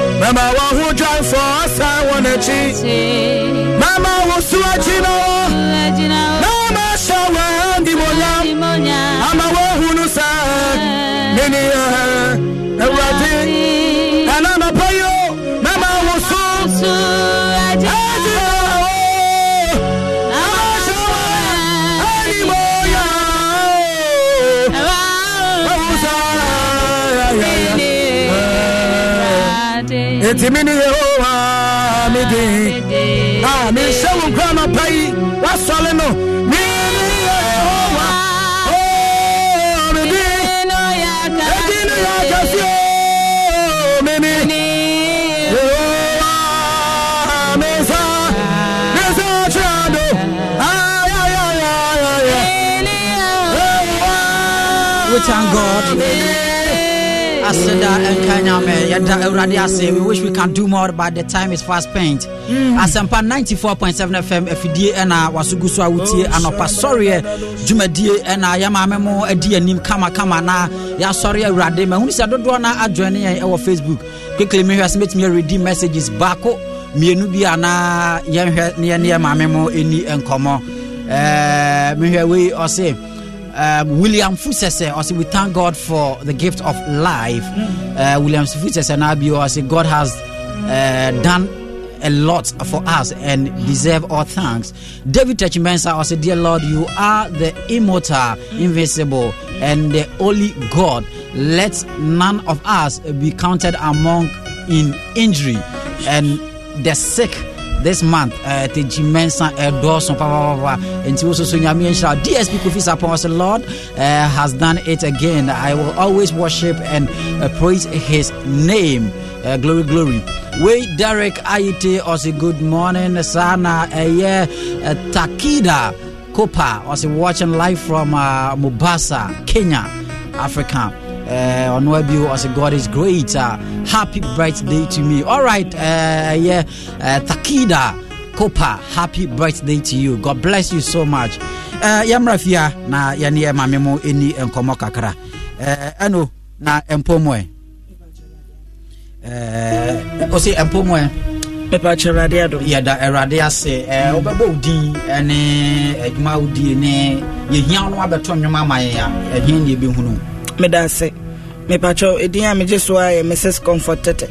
Mama wa hu dwan fo asa wo n'akyi. Mama wo su akyi na wo. Mama hyɛ wo andi monya. Ama wo hu no sa. Nini ya Eti mi ni Yehowa mi di. Ah, mi hyɛ wo nkura anɔpa yi. Wasɔle no. Mi ni Yehowa. Oh, mi di. Eti ni yɛ kɛse o. Mi ni. Yehowa mi sa. Mi sa kyerɛ do. Ay, ay, ay, ay, ay, ay. We thank God. Aseda Nkanyame, Yada Euradi Ase. We wish we can do more, but the time is fast spent. Asempa 94.7 FM, FD, Ena, Wasugusu Awutie, Anopa Sorry, Jumadie, Ena, Yamame Mo, Edi, Nim, Kama, Kama, Na, Ya Sorry, Euradi, Ma, Hunisa, Dodo, Na, Adjoining, our Facebook. Quickly, me has met me redeem messages back. mmienu bi anaa yɛnhwɛ ne yɛne yɛ maame mo ɛni nkɔmmɔ Eh, mehwɛ wei ɔse um, William Fusese, also we thank God for the gift of life. Uh, William Fusese Nabio, I say God has uh, done a lot for us and deserve all thanks. David Techimensa also, Dear Lord, you are the immortal, invincible, and the only God. Let none of us be counted among in injury and the sick this month uh, te jimensa ɛdɔɔso papapapa nti wo soso nyame nhyira dsp kofi sapon sɛ lord uh, has done it again. I will always worship and uh, praise his name. Uh, glory glory. Wei derek ayite ɔse good morning. Sana ɛyɛ uh, takida kopa ɔse watching live from uh, mombasa kenya africa uh, on Webio, I say God is great. Uh, happy birthday to me. All right, uh, yeah, uh, Takida Kopa, happy birthday to you. God bless you so much. Uh, Yamra fia na yani ya mamemo eni enkomo kakra. Uh, ano na empomoe. Uh, ose empomoe. mepakyɛ awurade adom yɛda awurade ase eh, wobɛbɔ wo din ne adwuma wo die ne yɛhia no abɛtɔ nnwom ama yɛn a ɛhe ne yɛbɛhunu meda ase mepakyɛ ɛdin a megye so a yɛ mrs comfort tete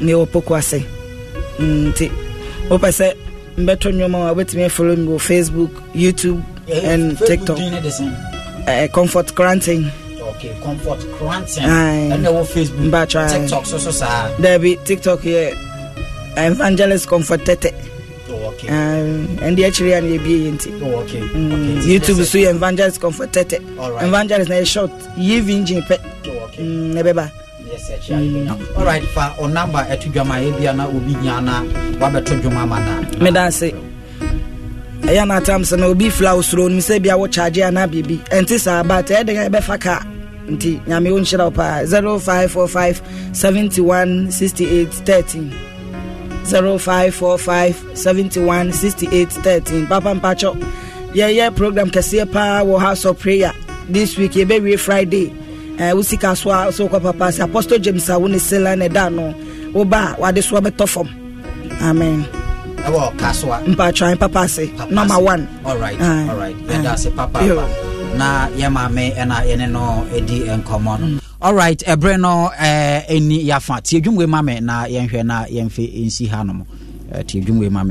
mewɔ poko ase nti wopɛ sɛ mbɛtɔ nnwom a wobɛtumi afolo me wɔ facebook youtube and tiktok. ne Eh, comfort granting. Okay comfort facebook tiktok so so saa daabi tiktok yɛ evangelist comfort tete. Ɛnde akyiri a ne yɛbie yɛ nti youtube so yɛ evangelist comfort tete Alright. evangelist na yɛ short yiv engine pɛ na ɛbɛba Yes, sir, Chia, you know. all right fa number ɛto dwama ɛbia na obi nya na wabɛto dwom ama na meda ase ɛyɛ no atam sɛ na obi fla wo suro nim sɛ bia wo charge anaa biribi ɛnte saa but ɛyɛ den a ɛbɛfa ka. Nti nyame wo nhyira wo paa 0545 71 68 13 0545 71 68 13 papa mpakyɛ yɛyɛ program kɛseɛ paa wɔ house of prayer. This week yɛbɛwie friday. Uh, wo sika so a so wokɔ papa sɛ apostle james a wo ne sela ne da no. Woba a wade so wabɛtɔ fam amen. Ɛwɔ kasoa mpatwan papa ase number one. All right Aye. all right. yɛda ase papa na yɛ maame ɛna yɛne no ɛdi nkɔmmɔ no all right ɛberɛ no eh, ɛni yɛafa. Tie dwumwe ma me na yɛnhwɛ na yɛmfe nsi ha nom Eh, tie dwumwe ma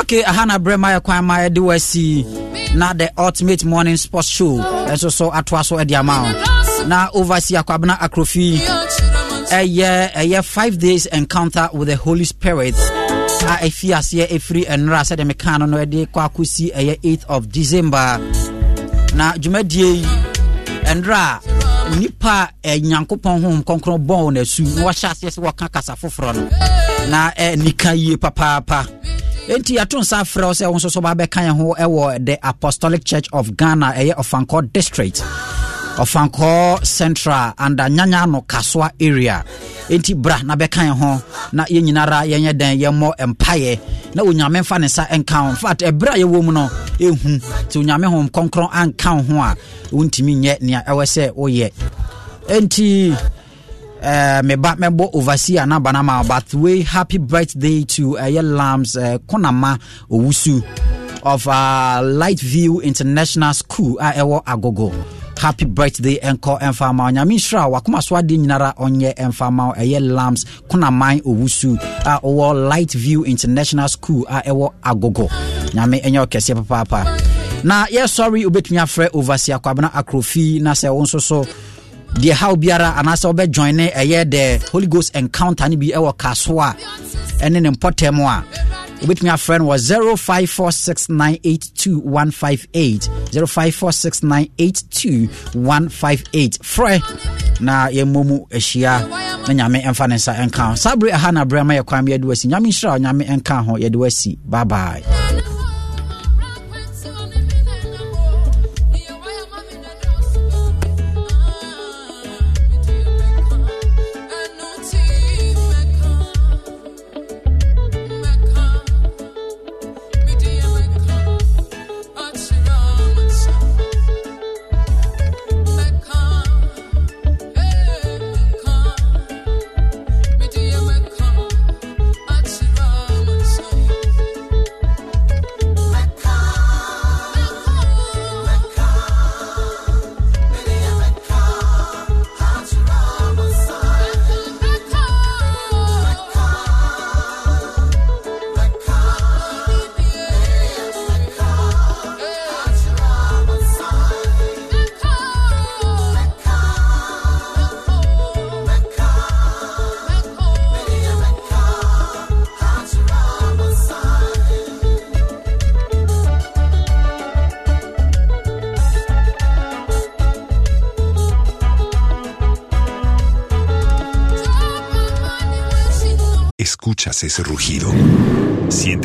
okay aha na berɛ kwan ma yɛde wasi na the ultimate morning sports show. Ɛso so atoa so de ama wo na oversee akwabena akrofi. Ɛyɛ ɛyɛ five days encounter with the holy spirit. A ɛfi aseɛ ɛfiri ɛnora sɛdeɛ meka no no ɛde kɔ akɔsi ɛyɛ 8th of december. Na dwumadie yi ɛnora a nipa eh, nyankopɔn honhom kɔnkrɔn bɔn no asu na wahyɛ aseɛ sɛ wɔka kasa foforɔ no na eh, nika yie papaapa enti yɛato nsa frɛ wo sɛ wo nso so baabɛka yɛn ho ɛwɔ the apostolic church of ghana. Ɛyɛ ɔfankɔ district. Ɔfankɔ central under nyanya no kasoa area. Enti bra na bɛka yɛn ho. Na yɛn nyinara yɛnyɛ dɛn yɛmmɔ mpaeɛ. Na onyame mfa ne nsa nka wo. Infact ɛberɛ a yɛwɔ mu no ɛhu nti onyame hom kɔnkrɔn anka wo ho a wontumi nyɛ nea ɛwɔ sɛ woyɛ. Enti uh, meba mɛbɔ overseer na aba no ma but wei happy birthday to uh, lams uh, konama owusu of uh, light international school a ɛwɔ agogo. Happy birthday ɛnkɔ ɛmfa ma wo nyame nhyira wakoma so adeɛ nyinara ɔnyɛ ɛmfa ma ɛyɛ lams owusu a ɔwɔ light international school a ɛwɔ agogo. Nyame ɛnyɛ ɔkɛseɛ papaapa na yɛsɔre wobɛtumi afrɛ overseer kwabena akrofi na sɛ wo nso so deɛ haw biara anaasɛ wobɛjoin ne ɛyɛ the holy ghost encounter no bi ɛwɔ kaso a ɛne ne mpɔtam a wobɛtumi afrɛ no wɔ 0546982158 0546982158 frɛ na yɛmmɔ mu ahyia na nyame ɛmfa ne nsa ɛnka ho. Saa bere ɛha na berɛ ma yɛ kwan yɛde wasi nyame nhyira nyame ɛnka ho. Yɛde wasi bye